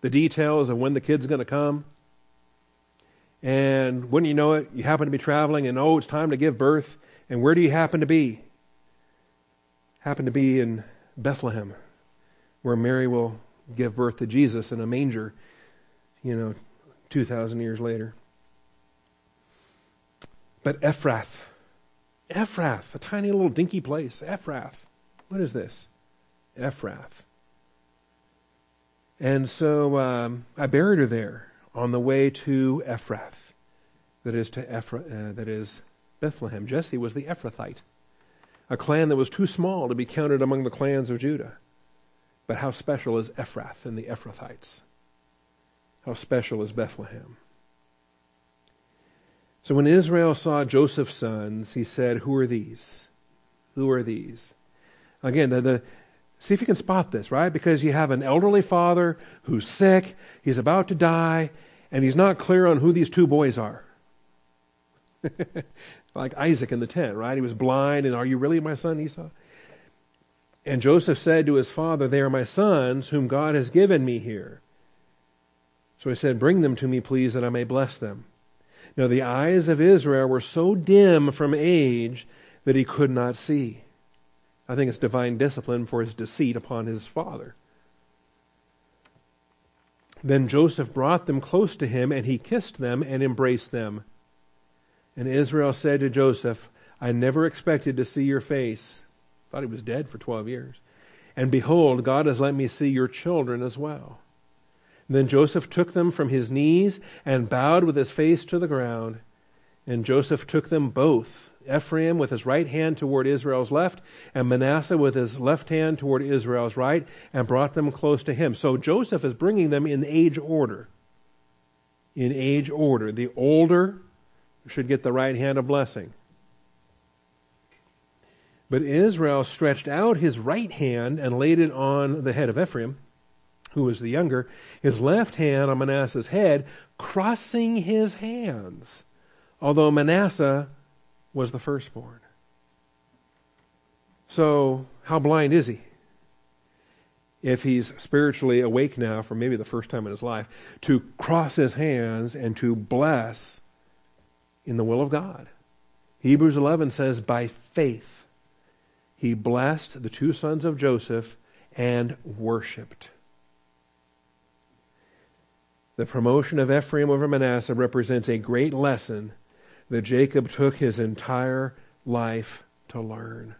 the details of when the kid's going to come. And when you know it, you happen to be traveling and oh, it's time to give birth. And where do you happen to be? Happen to be in Bethlehem, where Mary will give birth to Jesus in a manger, you know, 2,000 years later. But Ephrath, Ephrath, a tiny little dinky place. Ephrath. What is this? Ephrath. And so um, I buried her there on the way to Ephrath, that is to Ephra, uh, that is Bethlehem. Jesse was the Ephrathite, a clan that was too small to be counted among the clans of Judah. But how special is Ephrath and the Ephrathites? How special is Bethlehem? So when Israel saw Joseph's sons, he said, Who are these? Who are these? Again, the, the, see if you can spot this, right? Because you have an elderly father who's sick, he's about to die, and he's not clear on who these two boys are. like Isaac in the tent, right? He was blind, and are you really my son, Esau? And Joseph said to his father, They are my sons, whom God has given me here. So he said, Bring them to me, please, that I may bless them. Now, the eyes of Israel were so dim from age that he could not see. I think it's divine discipline for his deceit upon his father. Then Joseph brought them close to him, and he kissed them and embraced them. And Israel said to Joseph, I never expected to see your face. Thought he was dead for 12 years. And behold, God has let me see your children as well. Then Joseph took them from his knees and bowed with his face to the ground. And Joseph took them both, Ephraim with his right hand toward Israel's left, and Manasseh with his left hand toward Israel's right, and brought them close to him. So Joseph is bringing them in age order. In age order. The older should get the right hand of blessing. But Israel stretched out his right hand and laid it on the head of Ephraim, who was the younger, his left hand on Manasseh's head, crossing his hands, although Manasseh was the firstborn. So, how blind is he? If he's spiritually awake now for maybe the first time in his life, to cross his hands and to bless in the will of God. Hebrews 11 says, by faith, he blessed the two sons of Joseph and worshiped. The promotion of Ephraim over Manasseh represents a great lesson that Jacob took his entire life to learn.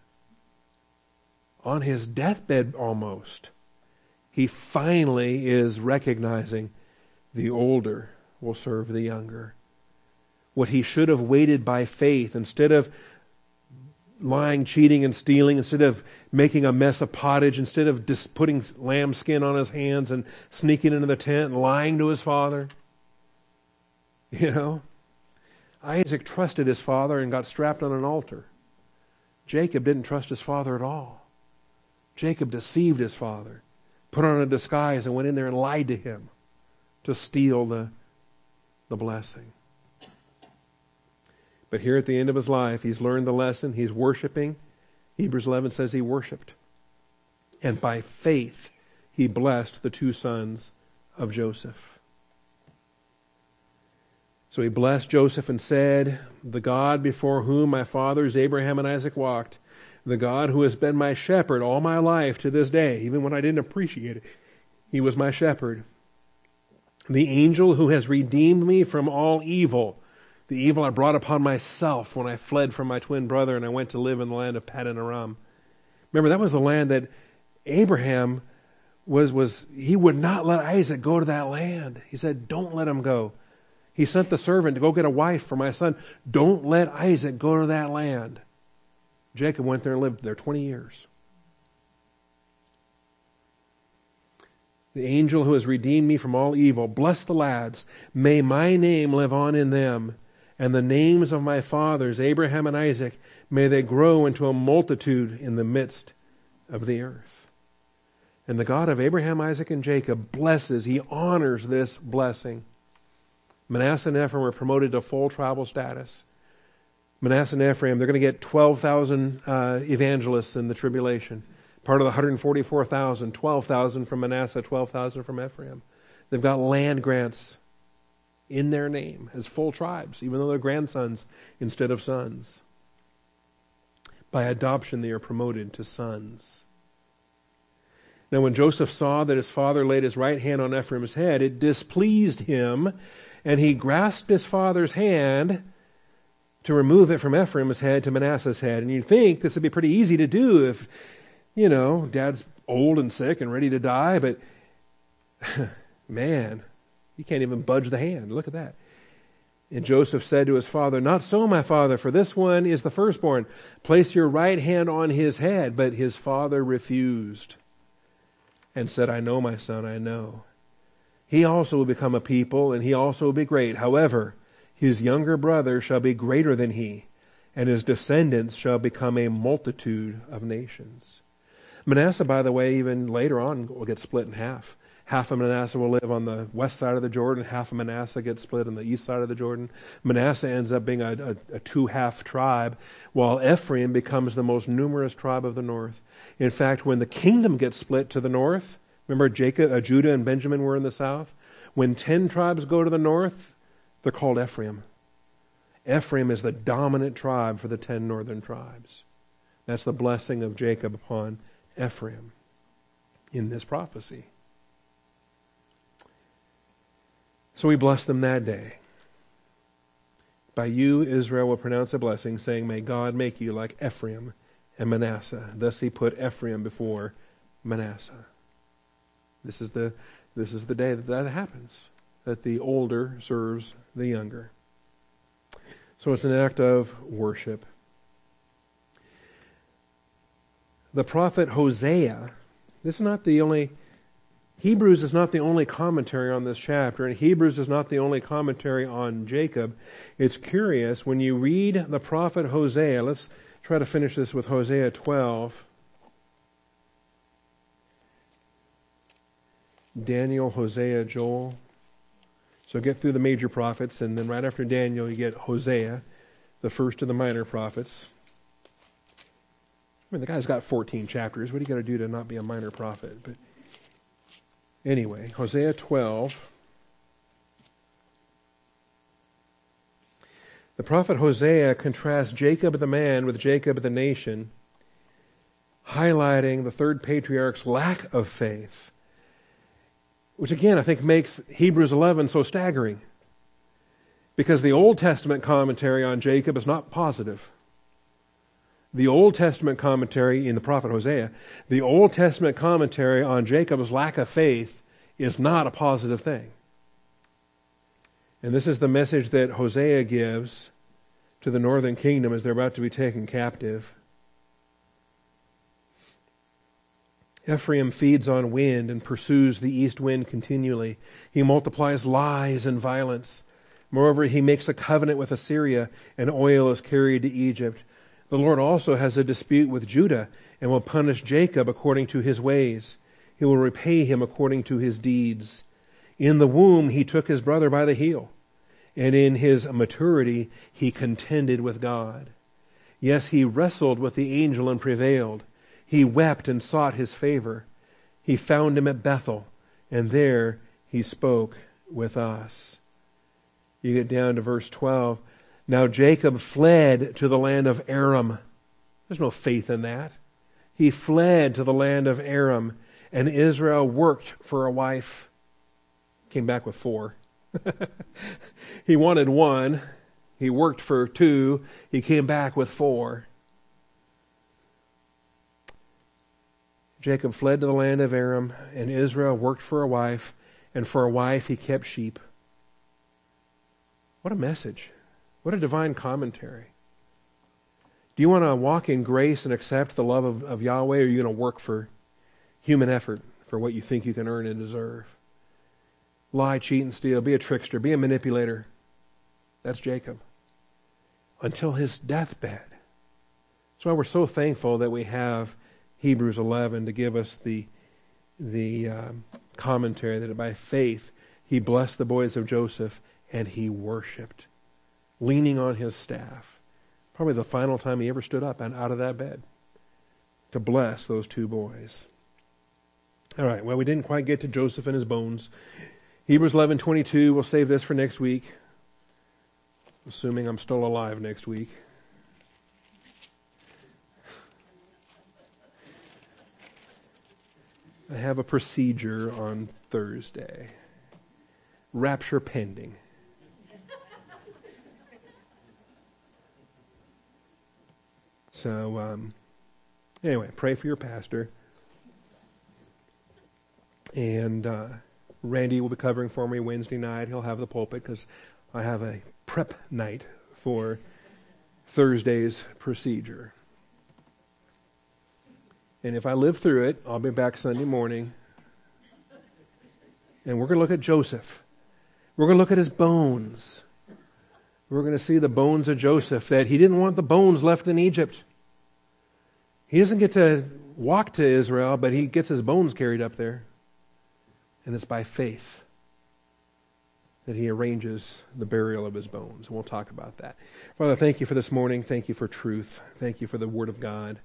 On his deathbed almost, he finally is recognizing the older will serve the younger. What he should have waited by faith instead of lying, cheating, and stealing, instead of making a mess of pottage, instead of just putting lamb skin on his hands and sneaking into the tent and lying to his father. You know? Isaac trusted his father and got strapped on an altar. Jacob didn't trust his father at all. Jacob deceived his father, put on a disguise, and went in there and lied to him to steal the, the blessing. But here at the end of his life, he's learned the lesson. He's worshiping. Hebrews 11 says he worshiped. And by faith, he blessed the two sons of Joseph. So he blessed Joseph and said, The God before whom my fathers Abraham and Isaac walked, the God who has been my shepherd all my life to this day, even when I didn't appreciate it, he was my shepherd. The angel who has redeemed me from all evil the evil I brought upon myself when I fled from my twin brother and I went to live in the land of Paddan Aram. Remember, that was the land that Abraham was, was, he would not let Isaac go to that land. He said, don't let him go. He sent the servant to go get a wife for my son. Don't let Isaac go to that land. Jacob went there and lived there 20 years. The angel who has redeemed me from all evil, bless the lads. May my name live on in them and the names of my fathers, Abraham and Isaac, may they grow into a multitude in the midst of the earth. And the God of Abraham, Isaac, and Jacob blesses, he honors this blessing. Manasseh and Ephraim were promoted to full tribal status. Manasseh and Ephraim, they're going to get 12,000 uh, evangelists in the tribulation. Part of the 144,000, 12,000 from Manasseh, 12,000 from Ephraim. They've got land grants in their name as full tribes, even though they're grandsons instead of sons. By adoption, they are promoted to sons. Now, when Joseph saw that his father laid his right hand on Ephraim's head, it displeased him, and he grasped his father's hand to remove it from Ephraim's head to Manasseh's head. And you'd think this would be pretty easy to do if, you know, dad's old and sick and ready to die, but man, he can't even budge the hand. Look at that. And Joseph said to his father, Not so, my father, for this one is the firstborn. Place your right hand on his head. But his father refused and said, I know, my son, I know. He also will become a people, and he also will be great. However, his younger brother shall be greater than he, and his descendants shall become a multitude of nations. Manasseh, by the way, even later on will get split in half half of Manasseh will live on the west side of the Jordan, half of Manasseh gets split on the east side of the Jordan. Manasseh ends up being a, a, a two half tribe, while Ephraim becomes the most numerous tribe of the north. In fact, when the kingdom gets split to the north, remember Jacob, uh, Judah and Benjamin were in the south? When ten tribes go to the north, they're called Ephraim. Ephraim is the dominant tribe for the ten northern tribes. That's the blessing of Jacob upon Ephraim in this prophecy. So we bless them that day. By you, Israel will pronounce a blessing, saying, May God make you like Ephraim and Manasseh. Thus he put Ephraim before Manasseh. This is the, this is the day that that happens, that the older serves the younger. So it's an act of worship. The prophet Hosea, this is not the only Hebrews is not the only commentary on this chapter, and Hebrews is not the only commentary on Jacob. It's curious when you read the prophet Hosea. Let's try to finish this with Hosea 12. Daniel, Hosea, Joel. So get through the major prophets, and then right after Daniel, you get Hosea, the first of the minor prophets. I mean, the guy's got 14 chapters. What do you got to do to not be a minor prophet? But anyway, Hosea 12. The prophet Hosea contrasts Jacob the man with Jacob the nation, highlighting the third patriarch's lack of faith, which again I think makes Hebrews 11 so staggering. Because the Old Testament commentary on Jacob is not positive. The Old Testament commentary in the prophet Hosea, the Old Testament commentary on Jacob's lack of faith is not a positive thing. And this is the message that Hosea gives to the northern kingdom as they're about to be taken captive. Ephraim feeds on wind and pursues the east wind continually. He multiplies lies and violence. Moreover, he makes a covenant with Assyria, and oil is carried to Egypt. The Lord also has a dispute with Judah, and will punish Jacob according to his ways. He will repay him according to his deeds. In the womb he took his brother by the heel, and in his maturity he contended with God. Yes, he wrestled with the angel and prevailed. He wept and sought his favor. He found him at Bethel, and there he spoke with us. You get down to verse 12. Now Jacob fled to the land of Aram. There's no faith in that. He fled to the land of Aram and Israel worked for a wife. Came back with four. he wanted one. He worked for two. He came back with four. Jacob fled to the land of Aram, and Israel worked for a wife, and for a wife he kept sheep. What a message. What a divine commentary. Do you want to walk in grace and accept the love of, of Yahweh, or are you going to work for human effort for what you think you can earn and deserve. Lie, cheat, and steal. Be a trickster. Be a manipulator. That's Jacob. Until his deathbed. That's why we're so thankful that we have Hebrews 11 to give us the, the um, commentary that by faith he blessed the boys of Joseph and he worshiped, leaning on his staff. Probably the final time he ever stood up and out of that bed to bless those two boys. All right, well, we didn't quite get to Joseph and his bones. Hebrews 11:22, we'll save this for next week. Assuming I'm still alive next week. I have a procedure on Thursday. Rapture pending. So, um, anyway, pray for your pastor. And uh, Randy will be covering for me Wednesday night. He'll have the pulpit because I have a prep night for Thursday's procedure. And if I live through it, I'll be back Sunday morning. And we're going to look at Joseph. We're going to look at his bones. We're going to see the bones of Joseph, that he didn't want the bones left in Egypt. He doesn't get to walk to Israel, but he gets his bones carried up there. And it's by faith that he arranges the burial of his bones. And we'll talk about that. Father, thank you for this morning. Thank you for truth. Thank you for the Word of God.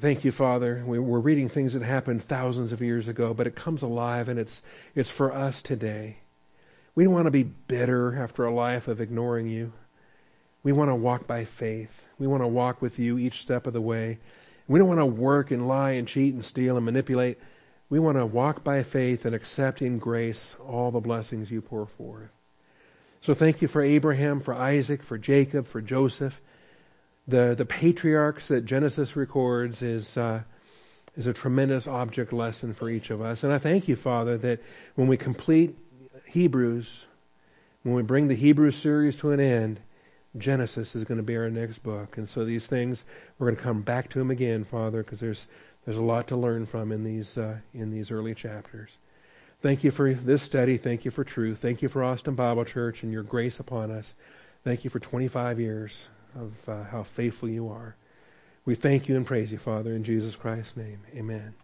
Thank you, Father. We, are reading things that happened thousands of years ago, but it comes alive and it's, it's for us today. We don't want to be bitter after a life of ignoring you. We want to walk by faith. We want to walk with you each step of the way. We don't want to work and lie and cheat and steal and manipulate. We want to walk by faith and accept in grace all the blessings you pour forth. So thank you for Abraham, for Isaac, for Jacob, for Joseph. The, the patriarchs that Genesis records is, uh, is a tremendous object lesson for each of us. And I thank you, Father, that when we complete Hebrews, when we bring the Hebrew series to an end, Genesis is going to be our next book. And so these things, we're going to come back to them again, Father, because there's there's a lot to learn from in these, uh, in these early chapters. Thank you for this study. Thank you for truth. Thank you for Austin Bible Church and your grace upon us. Thank you for 25 years of uh, how faithful you are. We thank you and praise you, Father, in Jesus Christ's name. Amen.